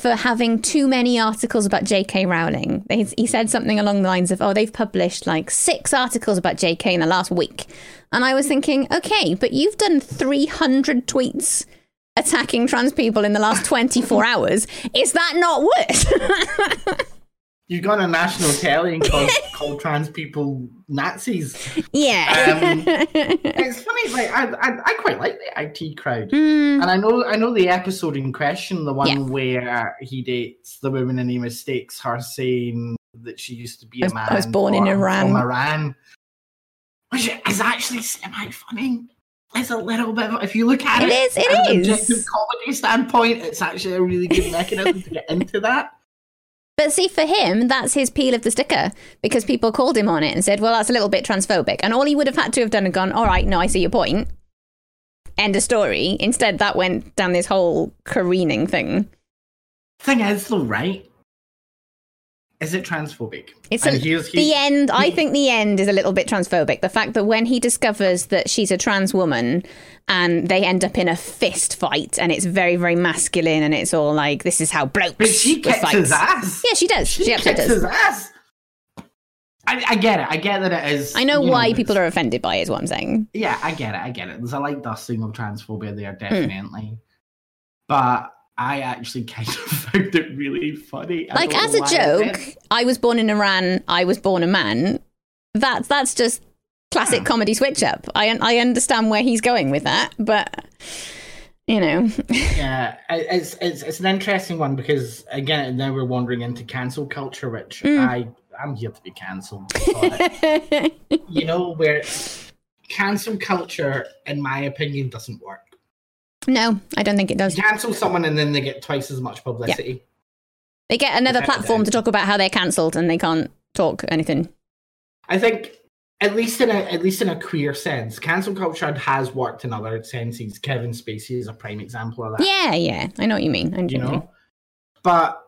for having too many articles about J.K. Rowling. He, he said something along the lines of, "Oh, they've published like six articles about J.K. in the last week," and I was thinking, okay, but you've done three hundred tweets. Attacking trans people in the last 24 hours. Is that not worse? You've got a national telly and called, called trans people Nazis. Yeah. Um, it's funny, like I, I, I quite like the IT crowd, Mm, and I know, I know the episode in question, the one Yeah. where he dates the woman and he mistakes her saying that she used to be I a was- man. I was born in Iran. From Iran, which is actually semi funny. It's a little bit. If you look at It it, is, it from an objective comedy standpoint, it's actually a really good mechanism to get into that. But see, for him, that's his peel of the sticker because people called him on it and said, well, that's a little bit transphobic. And all he would have had to have done and gone, all right, no, I see your point. End of story. Instead, that went down this whole careening thing. Thing is, though, right? Is it transphobic? It's And a, here's- the end. I think the end is a little bit transphobic. The fact that when he discovers that she's a trans woman and they end up in a fist fight and it's very, very masculine and it's all like, this is how blokes But she kicks fight. his ass. Yeah, she does. She, She kicks does. his ass. I, I get it. I get that it is. I know why it's- people are offended by it, is what I'm saying. Yeah, I get it. I get it. There's a light dusting of transphobia Hmm. there, definitely. But I actually kind of found it really funny. I like as a I joke. I was born in Iran. I was born a man. That's that's just classic comedy switch up. I I understand where he's going with that, but you know, Yeah, it's it's it's an interesting one because again, now we're wandering into cancel culture, which Mm. I I'm here to be cancelled. you know, where cancel culture, in my opinion, doesn't work. No, I don't think it does. You cancel someone and then they get twice as much publicity. Yeah. They get another platform to talk about how they're cancelled and they can't talk anything. I think at least in a at least in a queer sense, cancel culture has worked in other senses. Kevin Spacey is a prime example of that. Yeah, yeah, I know what you mean. I you mean. know. But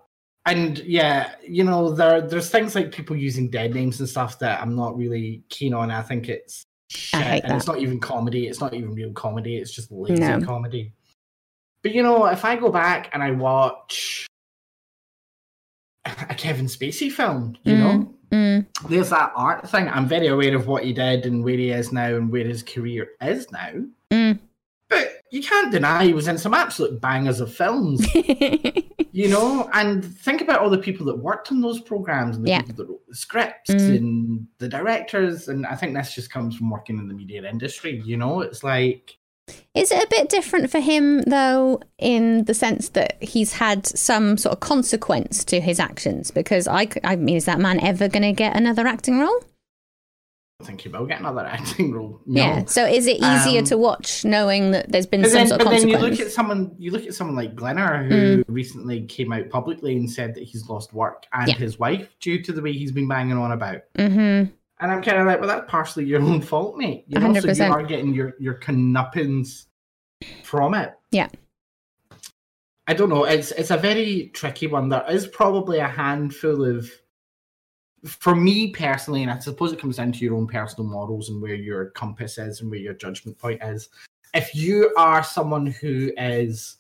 and yeah, you know, there there's things like people using dead names and stuff that I'm not really keen on. I think it's shit, and it's not even comedy. It's not even real comedy. It's just lazy No. comedy. But you know, if I go back and I watch a Kevin Spacey film, you know, Mm, there's that art thing. I'm very aware of what he did and where he is now and where his career is now. mm. You can't deny he was in some absolute bangers of films, you know. And think about all the people that worked on those programs and the Yeah. people that wrote the scripts Mm. and the directors. And I think this just comes from working in the media industry. You know, it's like Is it a bit different for him, though, in the sense that he's had some sort of consequence to his actions? Because I, I mean, is that man ever going to get another acting role? I think he will get another acting role. No. Yeah. So is it easier Um, to watch knowing that there's been some then, sort of but then you look at someone, you look at someone like Glenner, who Mm. recently came out publicly and said that he's lost work and Yeah. his wife due to the way he's been banging on about. mm-hmm. And I'm kind of like, well, that's partially your own fault, mate. You know, so you are getting your your connuppins from it. Yeah. I don't know. It's it's a very tricky one. There is probably a handful of, for me personally, and I suppose it comes down to your own personal morals and where your compass is and where your judgment point is. If you are someone who is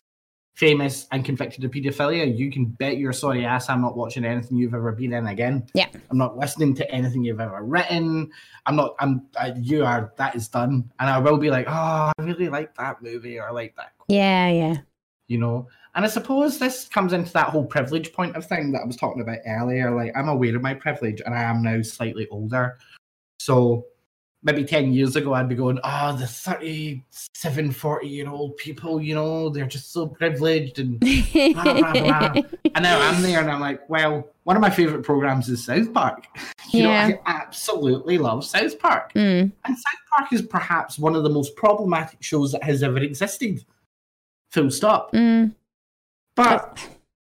famous and convicted of paedophilia, you can bet your sorry ass I'm not watching anything you've ever been in again. Yeah. I'm not listening to anything you've ever written. I'm not. I'm. Uh, you are. That is done. And I will be like, oh, I really like that movie or I like that. Yeah, yeah. You know. And I suppose this comes into that whole privilege point of thing that I was talking about earlier. Like I'm aware of my privilege, and I am now slightly older, so maybe 10 years ago, I'd be going, oh, the 37, 40 year old people, you know, they're just so privileged and blah, blah, blah. And now I'm there and I'm like, well, one of my favorite programs is South Park. You Yeah. know, I absolutely love South Park. Mm. And South Park is perhaps one of the most problematic shows that has ever existed. Full stop. Mm. But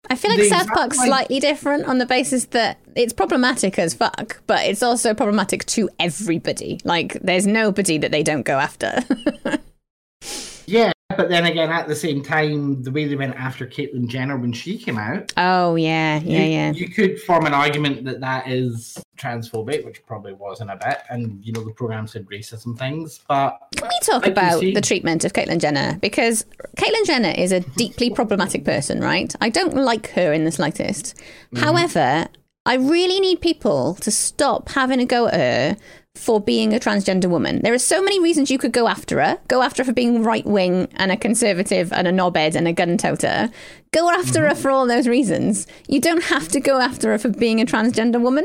I feel like South Park's slightly different on the basis that it's problematic as fuck, but it's also problematic to everybody. Like, there's nobody that they don't go after. yeah, but then again, at the same time, the way they went after Caitlyn Jenner when she came out, oh, yeah, yeah, you, yeah. you could form an argument that that is transphobic, which probably wasn't a bit, and you know the program said racism things, but Can we talk like about the treatment of Caitlyn Jenner? Because Caitlyn Jenner is a deeply problematic person, right? I don't like her in the slightest. Mm-hmm. However, I really need people to stop having a go at her for being a transgender woman. There are so many reasons you could go after her. Go after her for being right wing and a conservative and a knobhead and a gun toter. Go after Mm-hmm. her for all those reasons. You don't have to go after her for being a transgender woman.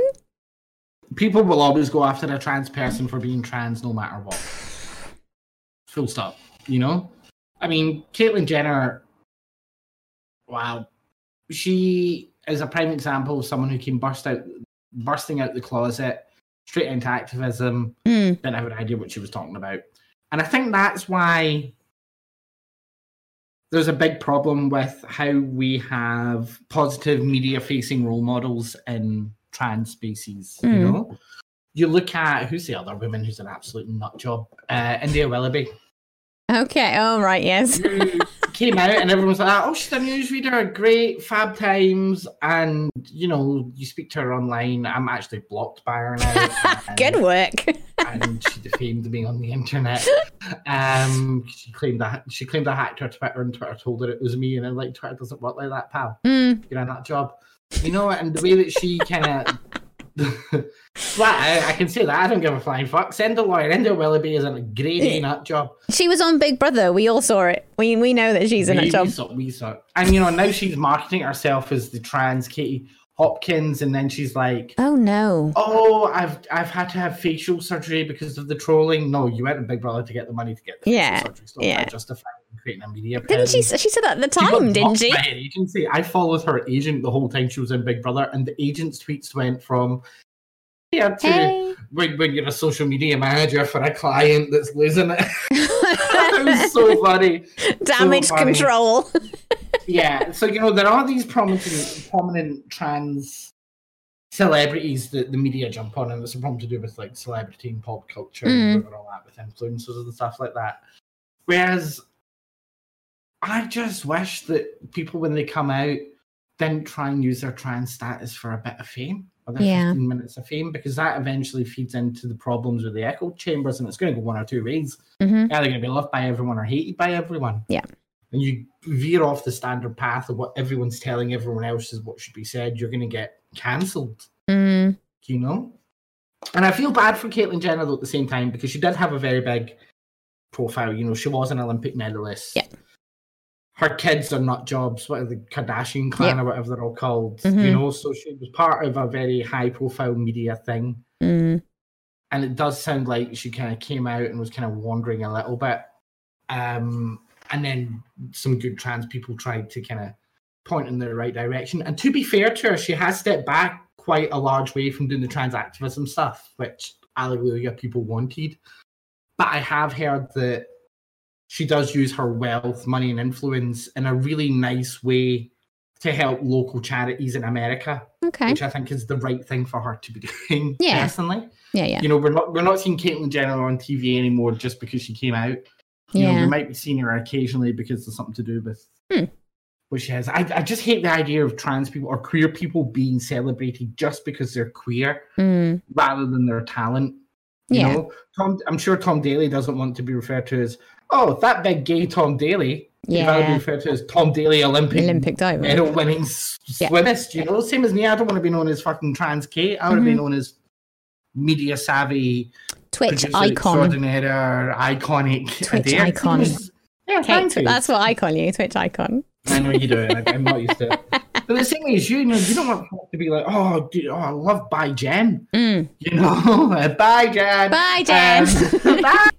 people will always go after a trans person for being trans no matter what. Full stop. You know? I mean, Caitlyn Jenner, wow. She is a prime example of someone who came burst out bursting out the closet, straight into activism, Mm. didn't have an idea what she was talking about. And I think that's why there's a big problem with how we have positive media facing role models in trans spaces. You Mm. know, you look at who's the other woman who's an absolute nut job, uh, India Willoughby. Okay. Oh, right. Yes. came out and everyone was like, "Oh, she's a newsreader, great, fab times." And you know, you speak to her online. I'm actually blocked by her now. and- Good work. and she defamed me on the internet. Um, she claimed that she claimed I hacked her Twitter, and Twitter told her it was me. And I'm like, Twitter doesn't work like that, pal. Mm. You're a nut job, you know. And the way that she kind of. Flat out, I can say that. I don't give a flying fuck. Send a lawyer. India Willoughby is a grade A nut job. She was on Big Brother. We all saw it. We we know that she's in a job. We saw, we saw. And you know, now she's marketing herself as the trans Katie Hopkins, and then she's like, Oh no. "Oh, I've I've had to have facial surgery because of the trolling." No, you went to Big Brother to get the money to get the Yeah, surgery. So yeah. I justify creating a media. Didn't she? She said that at the time, didn't she? agency. I followed her agent the whole time she was in Big Brother, and the agent's tweets went from yeah to Hey. when, when you're a social media manager for a client that's losing it. it was so funny. Damage funny. control. yeah, so you know there are these prominent, prominent trans celebrities that the media jump on, and it's a problem to do with like celebrity and pop culture Mm. and all that with influencers and stuff like that. Whereas I just wish that people, when they come out, didn't try and use their trans status for a bit of fame or their Yeah. 15 minutes of fame because that eventually feeds into the problems with the echo chambers and it's going to go one or two ways. Mhm. Either going to be loved by everyone or hated by everyone Yeah. and you veer off the standard path of what everyone's telling everyone else is what should be said, you're going to get cancelled, Mm. you know? And I feel bad for Caitlyn Jenner though at the same time because she did have a very big profile. You know, she was an Olympic medalist. Yeah. Her kids are not jobs, what are the Kardashian clan Yeah. or whatever they're all called, Mhm. you know? So she was part of a very high profile media thing. Mm. And it does sound like she kind of came out and was kind of wandering a little bit. Um, and then some good trans people tried to kind of point in the right direction. And to be fair to her, she has stepped back quite a large way from doing the trans activism stuff, which hallelujah people wanted. But I have heard that she does use her wealth, money, and influence in a really nice way to help local charities in America, Okay. which I think is the right thing for her to be doing. Yeah. personally, Yeah. Yeah. you know, we're not we're not seeing Caitlyn Jenner on TV anymore just because she came out. You know, Yeah. we might be seeing her occasionally because there's something to do with Hmm. what she has. I, I just hate the idea of trans people or queer people being celebrated just because they're queer Mm. rather than their talent. You Yeah. know, Tom. I'm sure Tom Daley doesn't want to be referred to as oh that big gay Tom Daley. He'd rather be Yeah. referred to as Tom Daley Olympic Olympic diver. medal winning Yeah. swimmist. You know, same as me. I don't want to be known as fucking trans Kate. I want to be known as media savvy Twitch icon. extraordinaire, iconic, Twitch Adair. icon. Yeah, Kate, thank you. that's what I call you. Twitch icon. I know you do. I, I'm not used to it. but the same way as you, you know, you don't want to be like, oh, dude, oh I love Bye Jen. Mm. You know, bye Jen. Bye, Jen. Um, bye.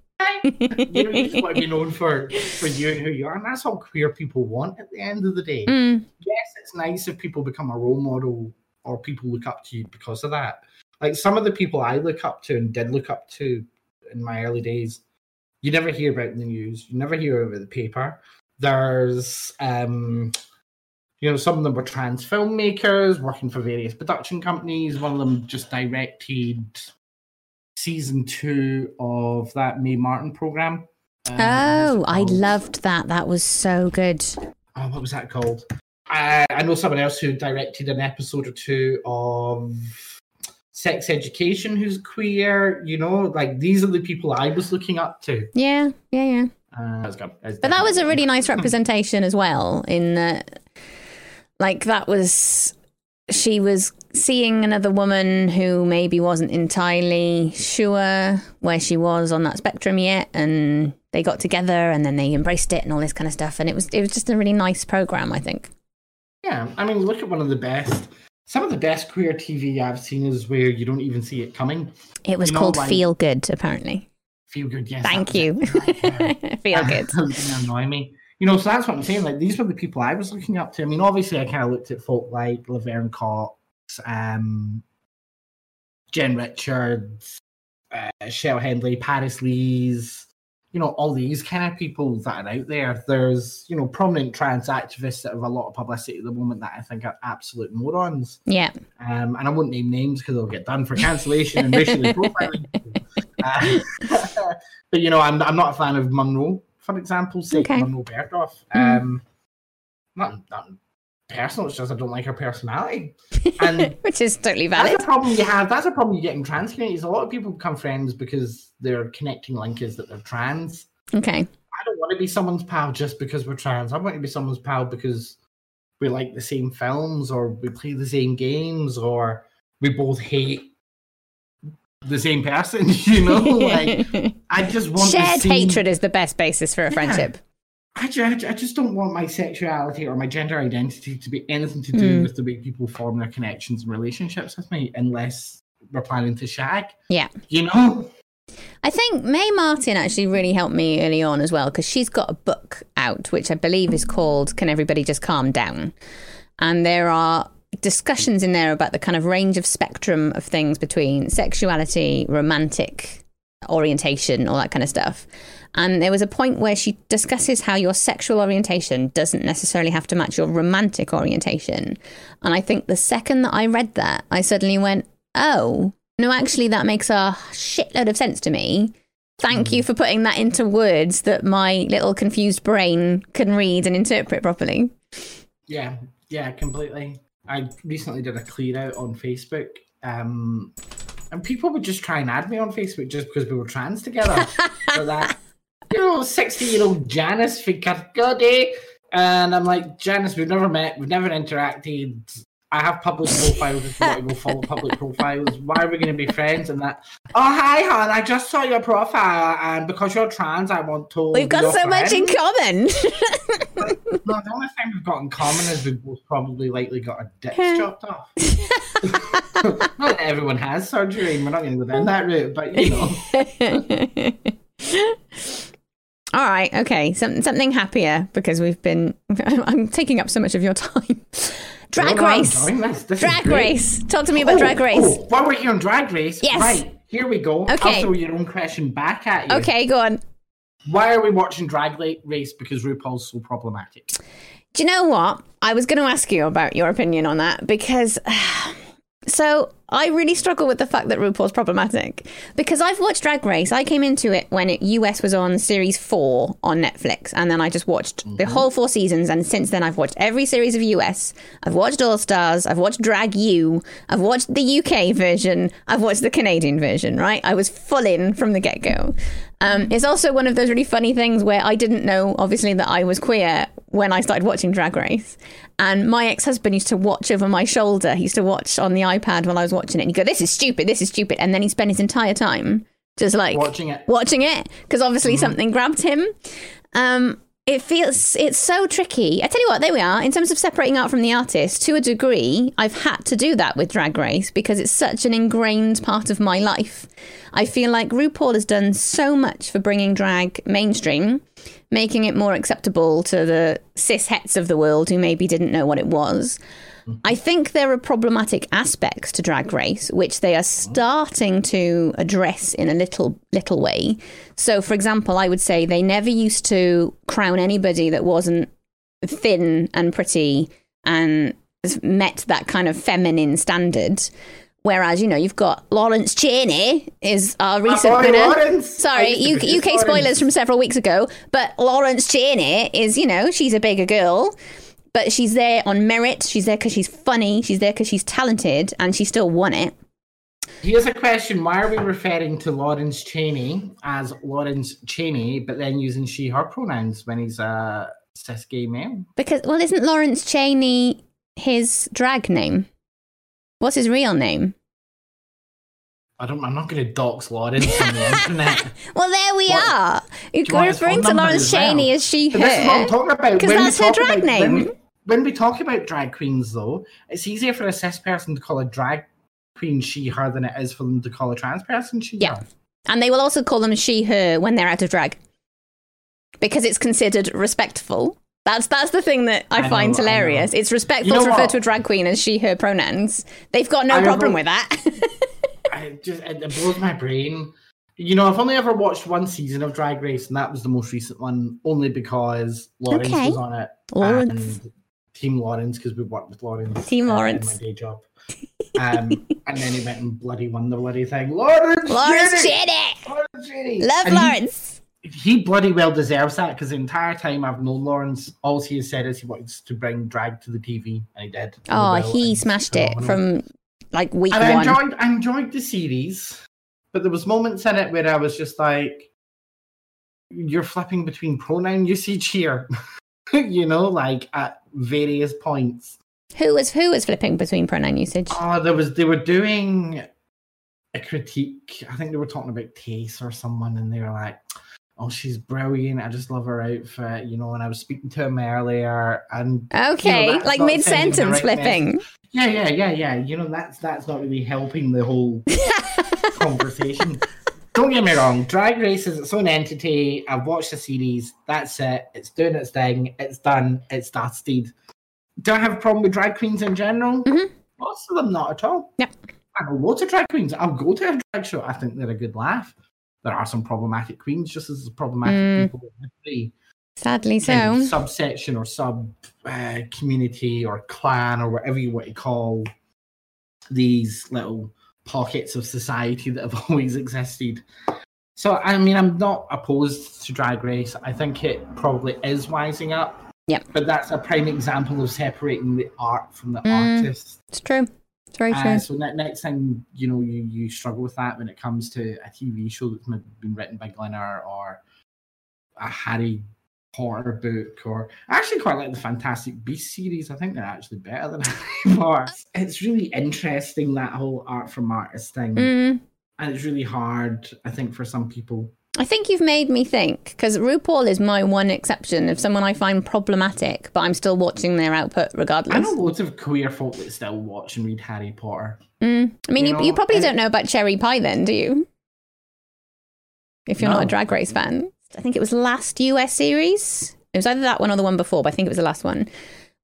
You know, you just want to be known for for you and who you are, and that's all queer people want. At the end of the day, Mm. yes, it's nice if people become a role model or people look up to you because of that. Like some of the people I look up to and did look up to in my early days, you never hear about in the news. You never hear about the paper. There's, um, you know, some of them were trans filmmakers working for various production companies. One of them just directed season two of that Mae Martin program. Um, Oh, I loved that. That was so good. oh, what was that called? I, I know someone else who directed an episode or two of Sex Education who's queer. You know, like these are the people I was looking up to. Yeah, yeah, yeah. Uh, that's good. That's But that was a really nice representation as well. In that, like, that was she was seeing another woman who maybe wasn't entirely sure where she was on that spectrum yet, and they got together and then they embraced it and all this kind of stuff. And it was it was just a really nice program, I think. Yeah, I mean, look at one of the best. Some of the best queer TV I've seen is where you don't even see it coming. It was You know, called like- Feel Good, apparently. Feel good, yes. Thank you. Feel um, good. Doesn't annoy me. You know, so that's what I'm saying. Like these were the people I was looking up to. I mean, obviously, I kind of looked at folk like Laverne Cox, um, Jen Richards, uh, Shell Hendley, Paris Lees. You know, all these kind of people that are out there. There's, you know, prominent trans activists that have a lot of publicity at the moment that I think are absolute morons. Yeah. Um, and I won't name names because they'll get done for cancellation and racially profiling. Uh, but you know, I'm I'm not a fan of Monroe, for example, say Okay. Monroe Bergdorf. Mm. Um, not not personal. It's just I don't like her personality, and Which is totally valid. that's a problem you have. That's a problem you get in trans communities. A lot of people become friends because their connecting link is that they're trans. Okay. I don't want to be someone's pal just because we're trans. I want to be someone's pal because we like the same films or we play the same games or we both hate the same person, you know? like I just want Shared same- hatred is the best basis for a Yeah. friendship. I just, I just don't want my sexuality or my gender identity to be anything to do Mm. with the way people form their connections and relationships with me unless we're planning to shag. Yeah. You know? I think Mae Martin actually really helped me early on as well because she's got a book out which I believe is called Can Everybody Just Calm Down? And there are discussions in there about the kind of range of spectrum of things between sexuality, romantic orientation, all that kind of stuff. And there was a point where she discusses how your sexual orientation doesn't necessarily have to match your romantic orientation. And I think the second that I read that, I suddenly went, oh, no, actually, that makes a shitload of sense to me. Thank you for putting that into words that my little confused brain can read and interpret properly. Yeah, yeah, completely. I recently did a clear out on Facebook. Um, and people would just try and add me on Facebook just because we were trans together. so that, you know, 60 year old Janice Kirkcaldy. And I'm like, Janice, we've never met, we've never interacted. I have public profiles if you want to go follow public profiles. Why are we going to be friends? And that, oh, hi, hon, I just saw your profile. And because you're trans, I want to. We've got so much in common. No, the only thing we've got in common is we've both probably likely got our dicks chopped off. not that everyone has surgery, and we're not going to go down that route, but you know. All right, okay, something something happier because we've been. I'm taking up so much of your time. Drag race. this. This Drag race. Talk to me about Oh, drag race. Oh, while we're here on Drag Race, Yes. right, here we go. Okay. I'll throw your own question back at you. Okay, go on. Why are we watching Drag Race? Because RuPaul's so problematic. Do you know what? I was going to ask you about your opinion on that because. So I really struggle with the fact that RuPaul's problematic because I've watched Drag Race. I came into it when it US was on series four on Netflix, and then I just watched the whole four seasons. And since then, I've watched every series of US. I've watched All Stars. I've watched Drag U. I've watched the UK version. I've watched the Canadian version. Right? I was full in from the get go. Um, it's also one of those really funny things where I didn't know, obviously, that I was queer when I started watching Drag Race. And my ex husband used to watch over my shoulder. He used to watch on the iPad while I was watching it. And he'd go, This is stupid. This is stupid. And then he spent his entire time just like Watching it. watching it because obviously something grabbed him. Um, it feels it's so tricky. I tell you what, there we are. In terms of separating art from the artist, to a degree, I've had to do that with Drag Race because it's such an ingrained part of my life. I feel like RuPaul has done so much for bringing drag mainstream, making it more acceptable to the cis hets of the world who maybe didn't know what it was. Mm-hmm. I think there are problematic aspects to Drag Race which they are starting to address in a little little way. So, for example, I would say they never used to crown anybody that wasn't thin and pretty and met that kind of feminine standard. Whereas, you know, you've got Lawrence Chaney is our recent boy winner. Lawrence. Sorry, U- be his UK spoilers from several weeks ago. But Lawrence Chaney is, you know, she's a bigger girl. But she's there on merit. She's there because she's funny. She's there because she's talented, and she still won it. Here's a question: Why are we referring to Lawrence Chaney as Lawrence Chaney, but then using she/her pronouns when he's a cis gay male? Because, well, isn't Lawrence Chaney his drag name? What's his real name? I don't. I'm not going to dox Lawrence on the internet. Well, there we What? are. You're referring to Lawrence as well? Chaney as she, But this is what I'm her. talking about. Because that's her drag about- When we, name. when we talk about drag queens, though, it's easier for a cis person to call a drag queen she her than it is for them to call a trans person she Yeah. her. And they will also call them she, her when they're out of drag. Because it's considered respectful. That's that's the thing that I, I find know. hilarious. It's respectful You know to refer what? to a drag queen as she, her pronouns. They've got no I problem remember- with that. I just it, it blows my brain. You know, I've only ever watched one season of Drag Race, and that was the most recent one, only because Lawrence Okay. was on it. Lawrence. And Team Lawrence, because we worked with Lawrence. Team uh, Lawrence. In my day job. Um, and then he went and bloody won the bloody thing. Lawrence! Lawrence Chaney! Chaney! Lawrence! Love And Lawrence. he bloody well deserves that because the entire time I've known Lawrence, all he has said is he wants to bring drag to the TV, and he did. Oh, well, he smashed it from like week And I one. enjoyed, I enjoyed the series, but there was moments in it where I was just like, "You're flipping between pronoun usage here," you know, like at various points. Who was who was flipping between pronoun usage? Oh, there was they were doing a critique. I think they were talking about Tayce or someone, and they were like, "Oh, she's brilliant. I just love her outfit," you know. And I was speaking to him earlier, and you know, Okay, like mid sentence right flipping. message. Yeah, yeah, yeah, yeah. You know, that's that's not really helping the whole conversation. Don't get me wrong, Drag Race is its own entity. I've watched the series. That's it. It's doing its thing. It's done. It's dusted. Do I have a problem with drag queens in general? Mhm. Most of them, not at all. Yep. I know loads of drag queens. I'll go to a drag show. I think they're a good laugh. There are some problematic queens, just as problematic Mm. people every Sadly so. subsection or sub uh, community or clan or whatever you want to call these little pockets of society that have always existed. So, I mean, I'm not opposed to Drag Race. I think it probably is wising up. Yep. But that's a prime example of separating the art from the Mm. artist. It's true. It's very true. Uh, so ne- next time, you know, you, you struggle with that when it comes to a TV show that's maybe been written by Glinner or a Harry Potter book, or I actually quite like the Fantastic Beast series. I think they're actually better than Harry Potter. It's really interesting that whole art from artist thing, Mm. and it's really hard, I think, for some people. I think you've made me think because RuPaul is my one exception of someone I find problematic, but I'm still watching their output regardless. I know loads of queer folk that still watch and read Harry Potter. Mm. I mean, You you, know, you probably don't know about Sherry Pie then, do you? If you're not a Drag Race fan. I think it was last US series. It was either that one or the one before, but I think it was the last one.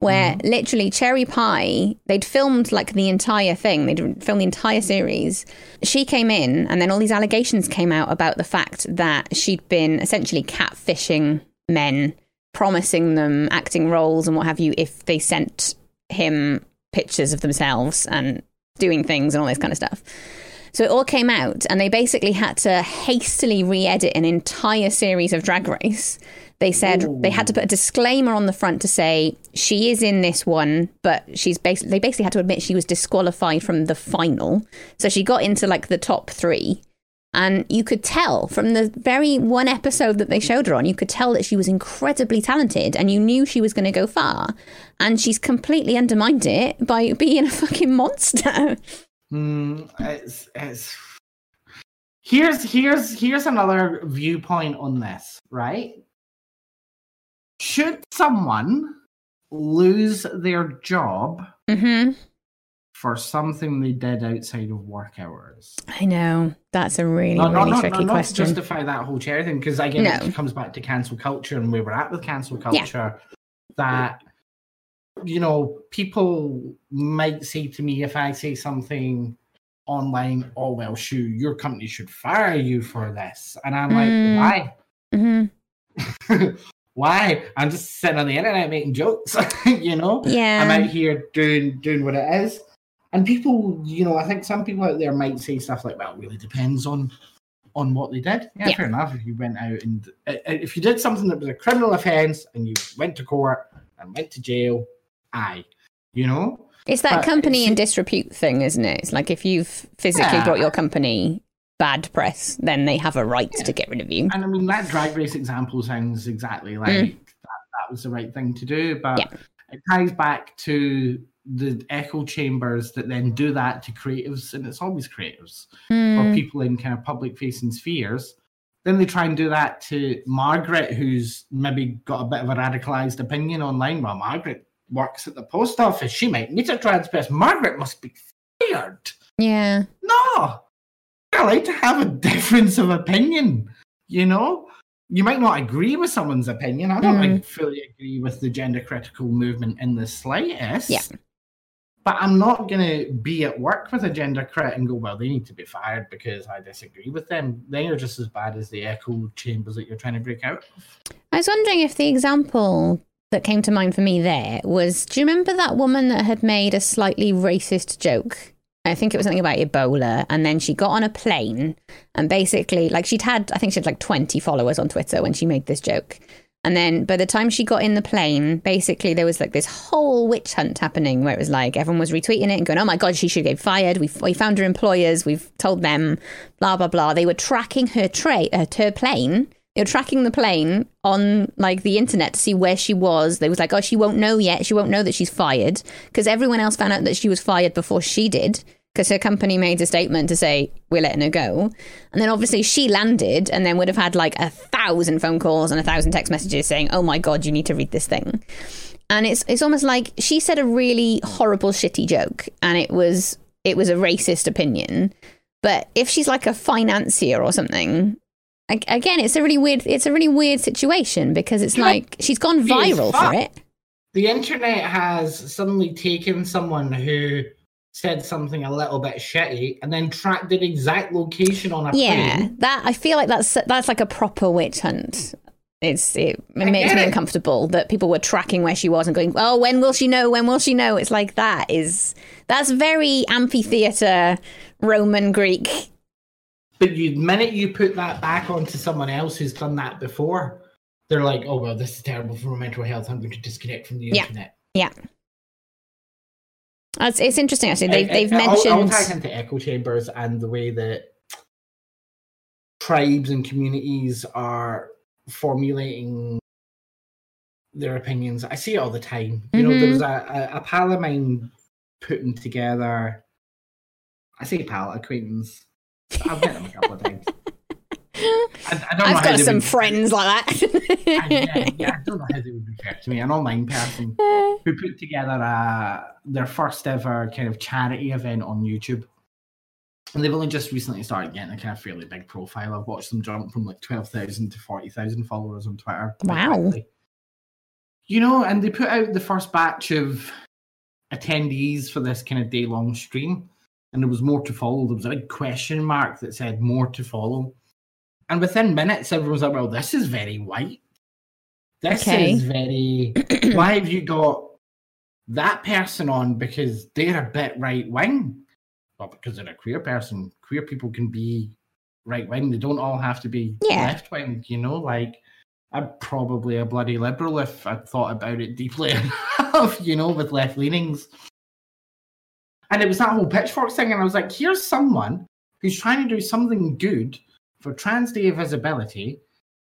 Where Mm-hmm. literally Sherry Pie, they'd filmed like the entire thing. They'd filmed the entire series. She came in, and then all these allegations came out about the fact that she'd been essentially catfishing men, promising them acting roles and what have you if they sent him pictures of themselves and doing things and all this kind of stuff. So it all came out, and they basically had to hastily re edit an entire series of Drag Race. They said they had to put a disclaimer on the front to say she is in this one, but she's basically, they basically had to admit she was disqualified from the final. So she got into like the top three. And you could tell from the very one episode that they showed her on, you could tell that she was incredibly talented and you knew she was going to go far. And she's completely undermined it by being a fucking monster. Mm, it's it's here's here's here's another viewpoint on this, right? Should someone lose their job hmm for something they did outside of work hours? I know that's a really No, really no, tricky no, not to question. justify that whole chair thing, because again, No. it comes back to cancel culture and where we're at with cancel Yeah. culture. That you know, people might say to me if I say something online, "Oh well, shoo, your company should fire you for this," and I'm Mm. like, "Why? Why? I'm just sitting on the internet making jokes, you know." Yeah. I'm out here doing doing what it is. And people, you know, I think some people out there might say stuff like, "Well, it really depends on on what they did." Yeah, Yeah. fair enough. If you went out and uh, if you did something that was a criminal offence and you went to court and went to jail, aye, you know. It's that But company it's- and disrepute thing, isn't it? It's like if you've physically Yeah. brought your company bad press, then they have a right to get rid of you. And I mean, that drag race example sounds exactly like Mm. that, that was the right thing to do, but Yeah. it ties back to the echo chambers that then do that to creatives, and it's always creatives or Mm, people in kind of public facing spheres. Then they try and do that to Margaret, who's maybe got a bit of a radicalized opinion online. Well, Margaret works at the post office. She might meet a trans person. Margaret must be fired. yeah. No, allowed to have a difference of opinion. You know, you might not agree with someone's opinion. I don't Mm. like, fully agree with the gender critical movement in the slightest. Yeah. But I'm not going to be at work with a gender crit and go, well, they need to be fired because I disagree with them. They are just as bad as the echo chambers that you're trying to break out. I was wondering if the example that came to mind for me there was do you remember that woman that had made a slightly racist joke? I think it was something about Ebola. And then she got on a plane and basically, like, she'd had, I think she had like 20 followers on Twitter when she made this joke. And then by the time she got in the plane, basically there was like this whole witch hunt happening where it was like everyone was retweeting it and going, oh my God, she should get fired. We've, we found her employers. We've told them, blah, blah, blah. They were tracking her, tra- uh, her plane. They were tracking the plane on like the internet to see where she was. They was like, oh, she won't know yet. She won't know that she's fired because everyone else found out that she was fired before she did because her company made a statement to say we're letting her go. And then obviously she landed and then would have had like a thousand phone calls and a thousand text messages saying, "Oh my god, you need to read this thing." And it's it's almost like she said a really horrible shitty joke and it was it was a racist opinion. But if she's like a financier or something, again, it's a really weird it's a really weird situation because it's like she's gone viral for it. The internet has suddenly taken someone who said something a little bit shitty and then tracked their exact location on a Yeah, plane. that I feel like that's that's like a proper witch hunt. It's it, it makes me it. uncomfortable that people were tracking where she was and going, "Oh, when will she know? When will she know?" It's like that is that's very amphitheater Roman Greek. But you, the minute you put that back onto someone else who's done that before, they're like, "Oh well, this is terrible for my mental health. I'm going to disconnect from the Yeah. internet." Yeah, it's, it's interesting actually. They've they've I- I'll- I'll, mentioned into echo chambers and the way that tribes and communities are formulating their opinions. I see it all the time. You know, there Mhm. was a, a, a pal of mine putting together. I say pal acquaintance. I've met him a couple of times. I, I don't know I've how got some friends like I, yeah, that. yeah, I don't know how they would refer to me. An online person who put together uh, their first ever kind of charity event on YouTube. And they've only just recently started getting a kind of fairly big profile. I've watched them jump from like 12,000 to 40,000 followers on Twitter. Wow. You know, and they put out the first batch of attendees for this kind of day long stream. And there was more to follow. There was a big question mark that said more to follow. And within minutes, everyone was like, well, this is very white. This Okay. is very. Why have you got that person on? Because they're a bit right wing. Well, because they're a queer person. Queer people can be right wing. They don't all have to be Yeah. left wing, you know? Like, I'm probably a bloody liberal if I thought about it deeply enough, you know, with left leanings. And it was that whole pitchfork thing, and I was like, here's someone who's trying to do something good for Trans Day visibility,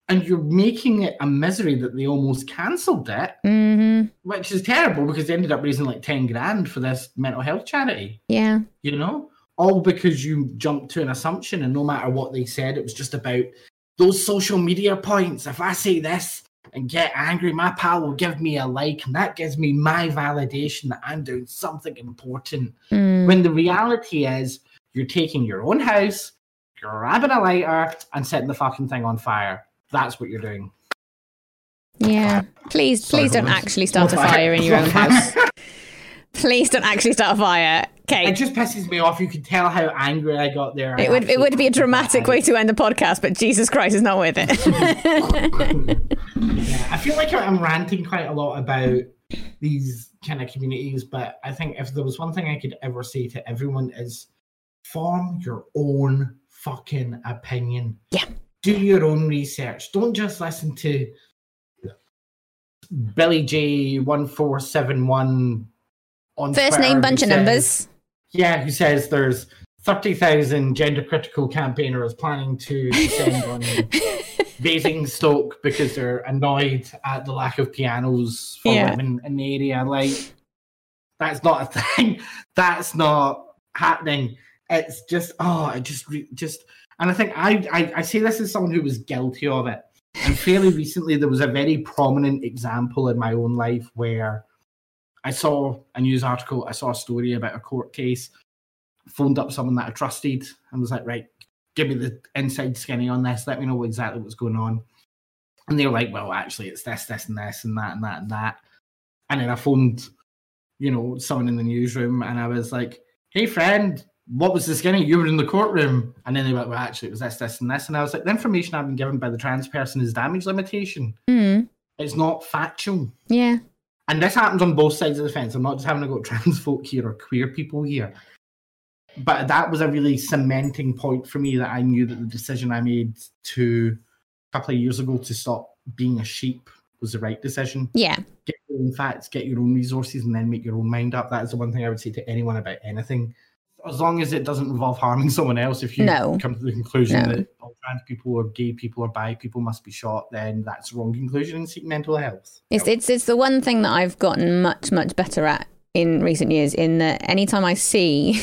and you're making it a misery that they almost cancelled it, hmm which is terrible because they ended up raising like 10 grand for this mental health charity, Yeah, you know? All because you jumped to an assumption, and no matter what they said, it was just about those social media points. If I say this, and get angry, my pal will give me a like, and that gives me my validation that I'm doing something important. Mm. When the reality is, you're taking your own house, grabbing a lighter, and setting the fucking thing on fire. That's what you're doing. Yeah. Please, Sorry, please don't actually start a fire in your own house. Please don't actually start a fire. It just pisses me off. You can tell how angry I got there. It would it would be a dramatic way to end the podcast, but Jesus Christ is not worth it. Yeah, I feel like I'm ranting quite a lot about these kind of communities, but I think if there was one thing I could ever say to everyone is form your own fucking opinion. Yeah. Do your own research. Don't just listen to Billy J one four seven one on First Twitter name, bunch of says- numbers. Yeah, who says there's thirty thousand gender critical campaigners planning to descend on Basingstoke because they're annoyed at the lack of pianos for Yeah. women in the area. Like, that's not a thing. That's not happening. It's just, oh, it just, re- just, and I think I, I, I say this as someone who was guilty of it. And fairly recently, there was a very prominent example in my own life where I saw a news article, I saw a story about a court case, phoned up someone that I trusted, and was like, right, give me the inside skinny on this. Let me know exactly what's going on. And they were like, well, actually, it's this, this, and this, and that, and that, and that. And then I phoned, you know, someone in the newsroom, and I was like, hey, friend, what was the skinny? You were in the courtroom. And then they were like, well, actually, it was this, this, and this. And I was like, the information I've been given by the trans person is damage limitation. Mm. It's not factual. Yeah. And this happens on both sides of the fence. I'm not just having to go trans folk here or queer people here. But that was a really cementing point for me that I knew that the decision I made to a couple of years ago to stop being a sheep was the right decision. Yeah. Get your own facts, get your own resources, and then make your own mind up. That is the one thing I would say to anyone about anything. As long as it doesn't involve harming someone else, if you No. come to the conclusion No. that all trans people or gay people or bi people must be shot, then that's the wrong conclusion and seek mental health. It's it's it's the one thing that I've gotten much much better at in recent years. In that, anytime I see.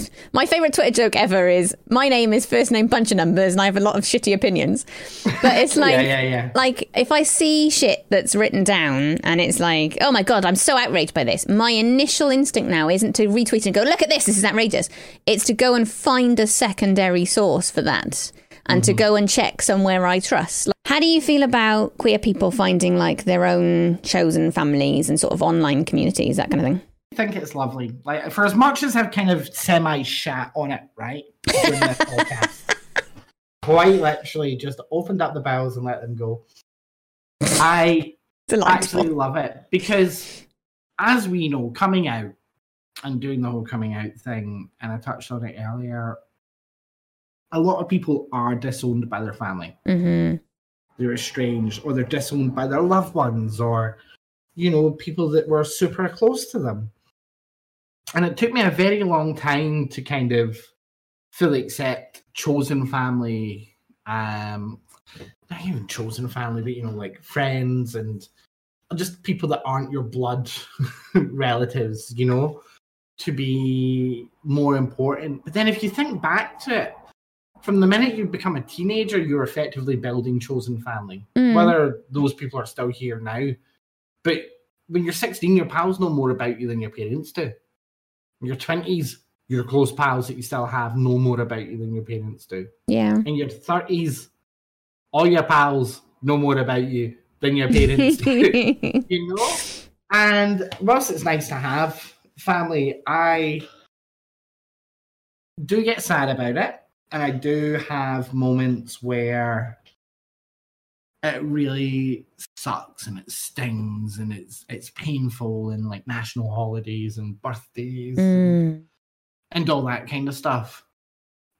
My favorite Twitter joke ever is my name is first name bunch of numbers and I have a lot of shitty opinions. But it's like yeah, yeah, yeah. like if I see shit that's written down and it's like, oh my god, I'm so outraged by this. My initial instinct now isn't to retweet and go, look at this, this is outrageous. It's to go and find a secondary source for that and to mm-hmm. go and check somewhere I trust. Like, how do you feel about queer people finding like their own chosen families and sort of online communities, that kind of thing? I think it's lovely. Like for as much as I've kind of semi shat on it, right? Podcast, quite literally just opened up the bowels and let them go. I actually love it because, as we know, coming out and doing the whole coming out thing, and I touched on it earlier, a lot of people are disowned by their family. Mm-hmm. They're estranged, or they're disowned by their loved ones, or you know, people that were super close to them. And it took me a very long time to kind of fully accept chosen family, um, not even chosen family, but you know, like friends and just people that aren't your blood relatives, you know, to be more important. But then if you think back to it, from the minute you become a teenager, you're effectively building chosen family. Mm. Whether those people are still here now, but when you're 16, your pals know more about you than your parents do. In your 20s, your close pals that you still have know more about you than your parents do. Yeah. In your 30s, all your pals know more about you than your parents do. you know? And whilst it's nice to have family, I do get sad about it. And I do have moments where it really sucks and it stings and it's it's painful and like national holidays and birthdays and, Mm. and all that kind of stuff.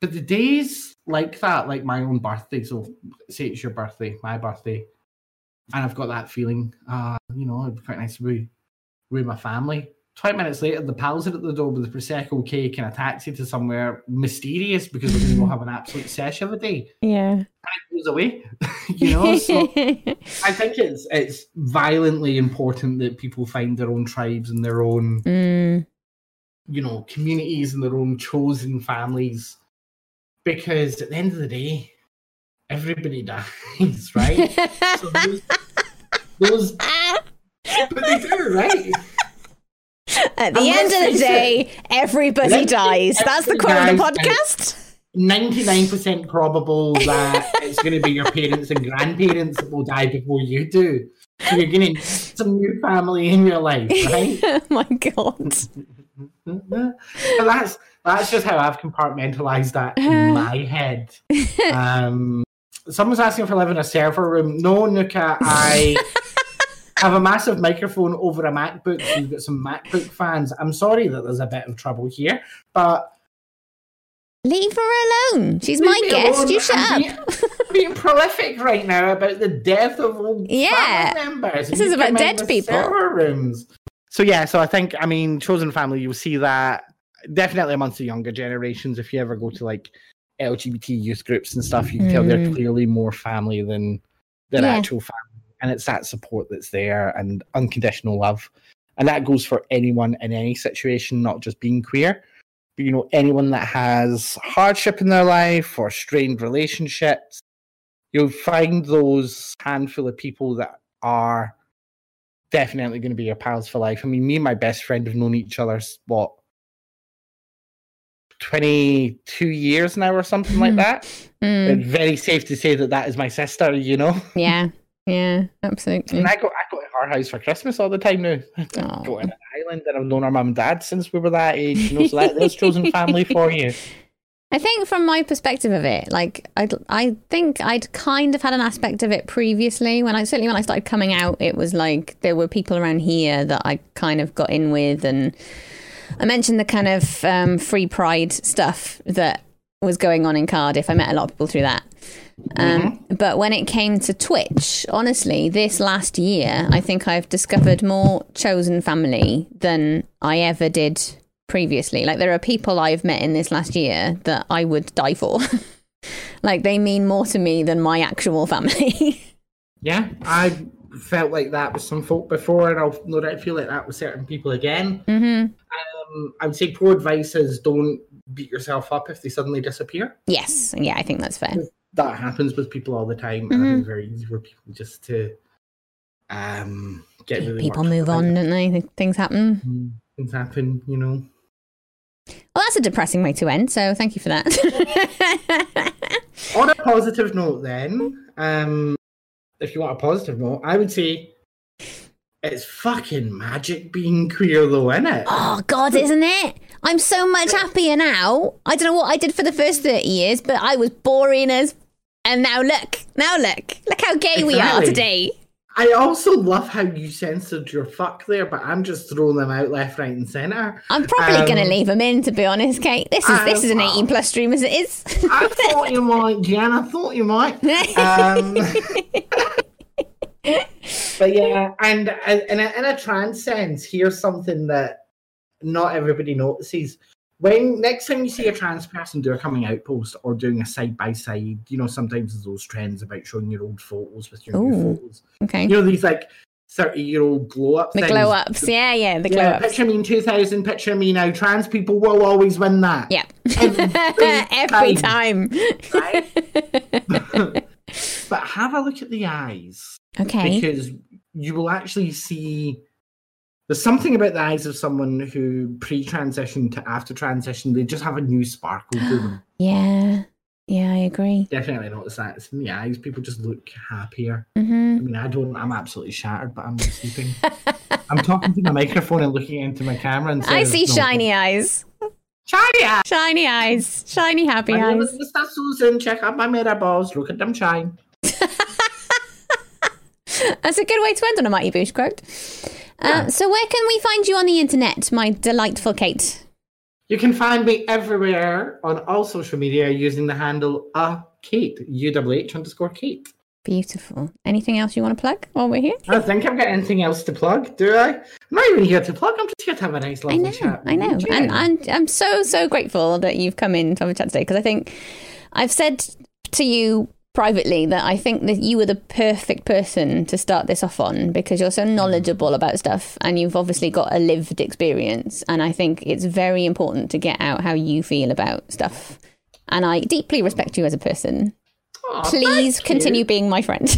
But the days like that, like my own birthday, so say it's your birthday, my birthday, and I've got that feeling, uh, you know, it'd be quite nice to be with my family. 20 minutes later, the pals are at the door with a Prosecco cake and a taxi to somewhere mysterious because we're going to go have an absolute sesh of a day. Yeah. And it goes away, you know? So I think it's it's violently important that people find their own tribes and their own, Mm. you know, communities and their own chosen families. Because at the end of the day, everybody dies, right? so, who's, Those, but they do, right? At the end of the day, everybody Let's dies. That's the it, quote of the podcast. 99% probable that it's going to be your parents and grandparents that will die before you do. So you're going to need some new family in your life, right? oh my god. but that's that's just how I've compartmentalized that in my head. Um, someone's asking if I live in a server room. No, Nuka, I have a massive microphone over a MacBook. So you've got some MacBook fans. I'm sorry that there's a bit of trouble here, but Leave her alone. She's my Leave me guest. alone. You shut I'm up. Being, being prolific right now about the death of old Yeah. family members. This and is about dead people. server rooms. So yeah, so I think I mean chosen family. You'll see that definitely amongst the younger generations. If you ever go to like LGBT youth groups and stuff, you can tell they're Mm. clearly more family than than Yeah. actual family, and it's that support that's there and unconditional love, and that goes for anyone in any situation, not just being queer. But you know anyone that has hardship in their life or strained relationships you'll find those handful of people that are definitely going to be your pals for life. I mean me and my best friend have known each other what 22 years now or something like that. Mm, it's very safe to say that that is my sister you know? Yeah. Yeah. Absolutely. and i go i go to her house for christmas all the time now Aw. go in an island and i've known our mum and dad since we were that age you know so that, there's chosen family for you I think from my perspective of it, like I, I think I'd kind of had an aspect of it previously. When I certainly when I started coming out, it was like there were people around here that I kind of got in with, and I mentioned the kind of um, free pride stuff that was going on in Cardiff. I met a lot of people through that. Um, But when it came to Twitch, honestly, this last year, I think I've discovered more chosen family than I ever did previously. Like, there are people I've met in this last year that I would die for. like, they mean more to me than my actual family. Yeah, I felt like that with some folk before, and I'll no doubt feel like that with certain people again. hmm Um, I would say pro advice is don't beat yourself up if they suddenly disappear. Yes. Yeah, I think that's fair. That happens with people all the time, and I think it's very easy for people just to um get really People move on, don't they? Things happen. Mm, Things happen, you know. Well, that's a depressing way to end. So thank you for that. On a positive note, then, um, if you want a positive note, I would say it's fucking magic being queer, though, isn't it? oh God, isn't it? I'm so much happier now. I don't know what I did for the first thirty years, but I was boring as. And now look, now look, look how gay we are today. I also love how you censored your fuck there, but I'm just throwing them out left, right, and centre. I'm probably Um, going to leave them in, to be honest, Kate. This is this is an Uh, 18 plus stream as it is. I thought you might, Jen. I thought you might. Um, but yeah, and uh, in a, in a trans sense, here's something that not everybody notices. When next time you see a trans person do a coming out post or doing a side by side, you know, sometimes there's those trends about showing your old photos with your new photos. okay. You know, these like 30 year old glow up The things. glow ups, yeah, yeah, the glow Yeah, ups. picture me in 2000, picture me now. Trans people will always win that. Yeah, Every every time. But have a look at the eyes okay. because you will actually see there's something about the eyes of someone who pre transition to after transition, they just have a new sparkle to them. Yeah, yeah, I agree. Definitely notice that. It's in the eyes. People just look happier. hmm I mean, I don't, I'm absolutely shattered, but I'm not sleeping. I'm talking to my microphone and looking into my camera and saying, I see no, shiny eyes, Shiny eyes! shiny eyes, shiny happy My name eyes. is Mr. Susan. Check out my mirror balls. Look at them shine. That's a good way to end on a Mighty Boosh quote. Uh, so, where can we find you on the internet, my delightful Kate? You can find me everywhere on all social media using the handle uh Kate UWH underscore Kate. Beautiful. Anything else you want to plug while we're here? I don't think I've got anything else to plug, do I? I'm not even here to plug. I'm just here to have a nice, I know, chat. I know, and I'm I'm so so grateful that you've come in to have a chat today because I think I've said to you privately that I think that you were the perfect person to start this off on because you're so knowledgeable about stuff and you've obviously got a lived experience and I think it's very important to get out how you feel about stuff and I deeply respect you as a person. Aw, Please continue being my friend.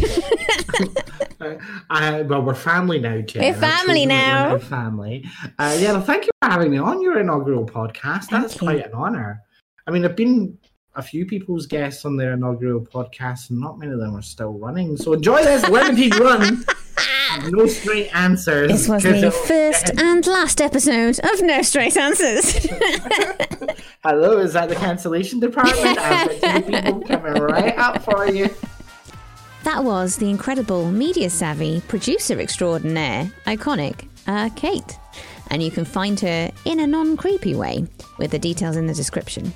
uh, well, we're family now, Jen. We're family now. We're family. Uh, yeah, well, thank you for having me on your inaugural podcast. That's quite an honour. I mean, I've been a few people's guests on their inaugural podcast, and not many of them are still running. So enjoy this limited run. No straight answers. This was the first and last episode of No Straight Answers. Hello, is that the cancellation department? I've got two people coming right up for you. That was the incredible media savvy producer extraordinaire, iconic, uh, Kate. And you can find her in a non creepy way, with the details in the description.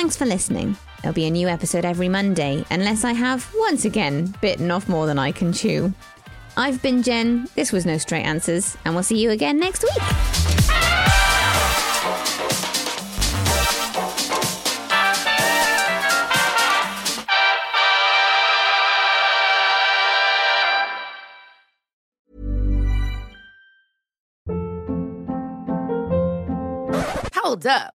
Thanks for listening. There'll be a new episode every Monday, unless I have, once again, bitten off more than I can chew. I've been Jen, this was No Straight Answers, and we'll see you again next week. Hold up.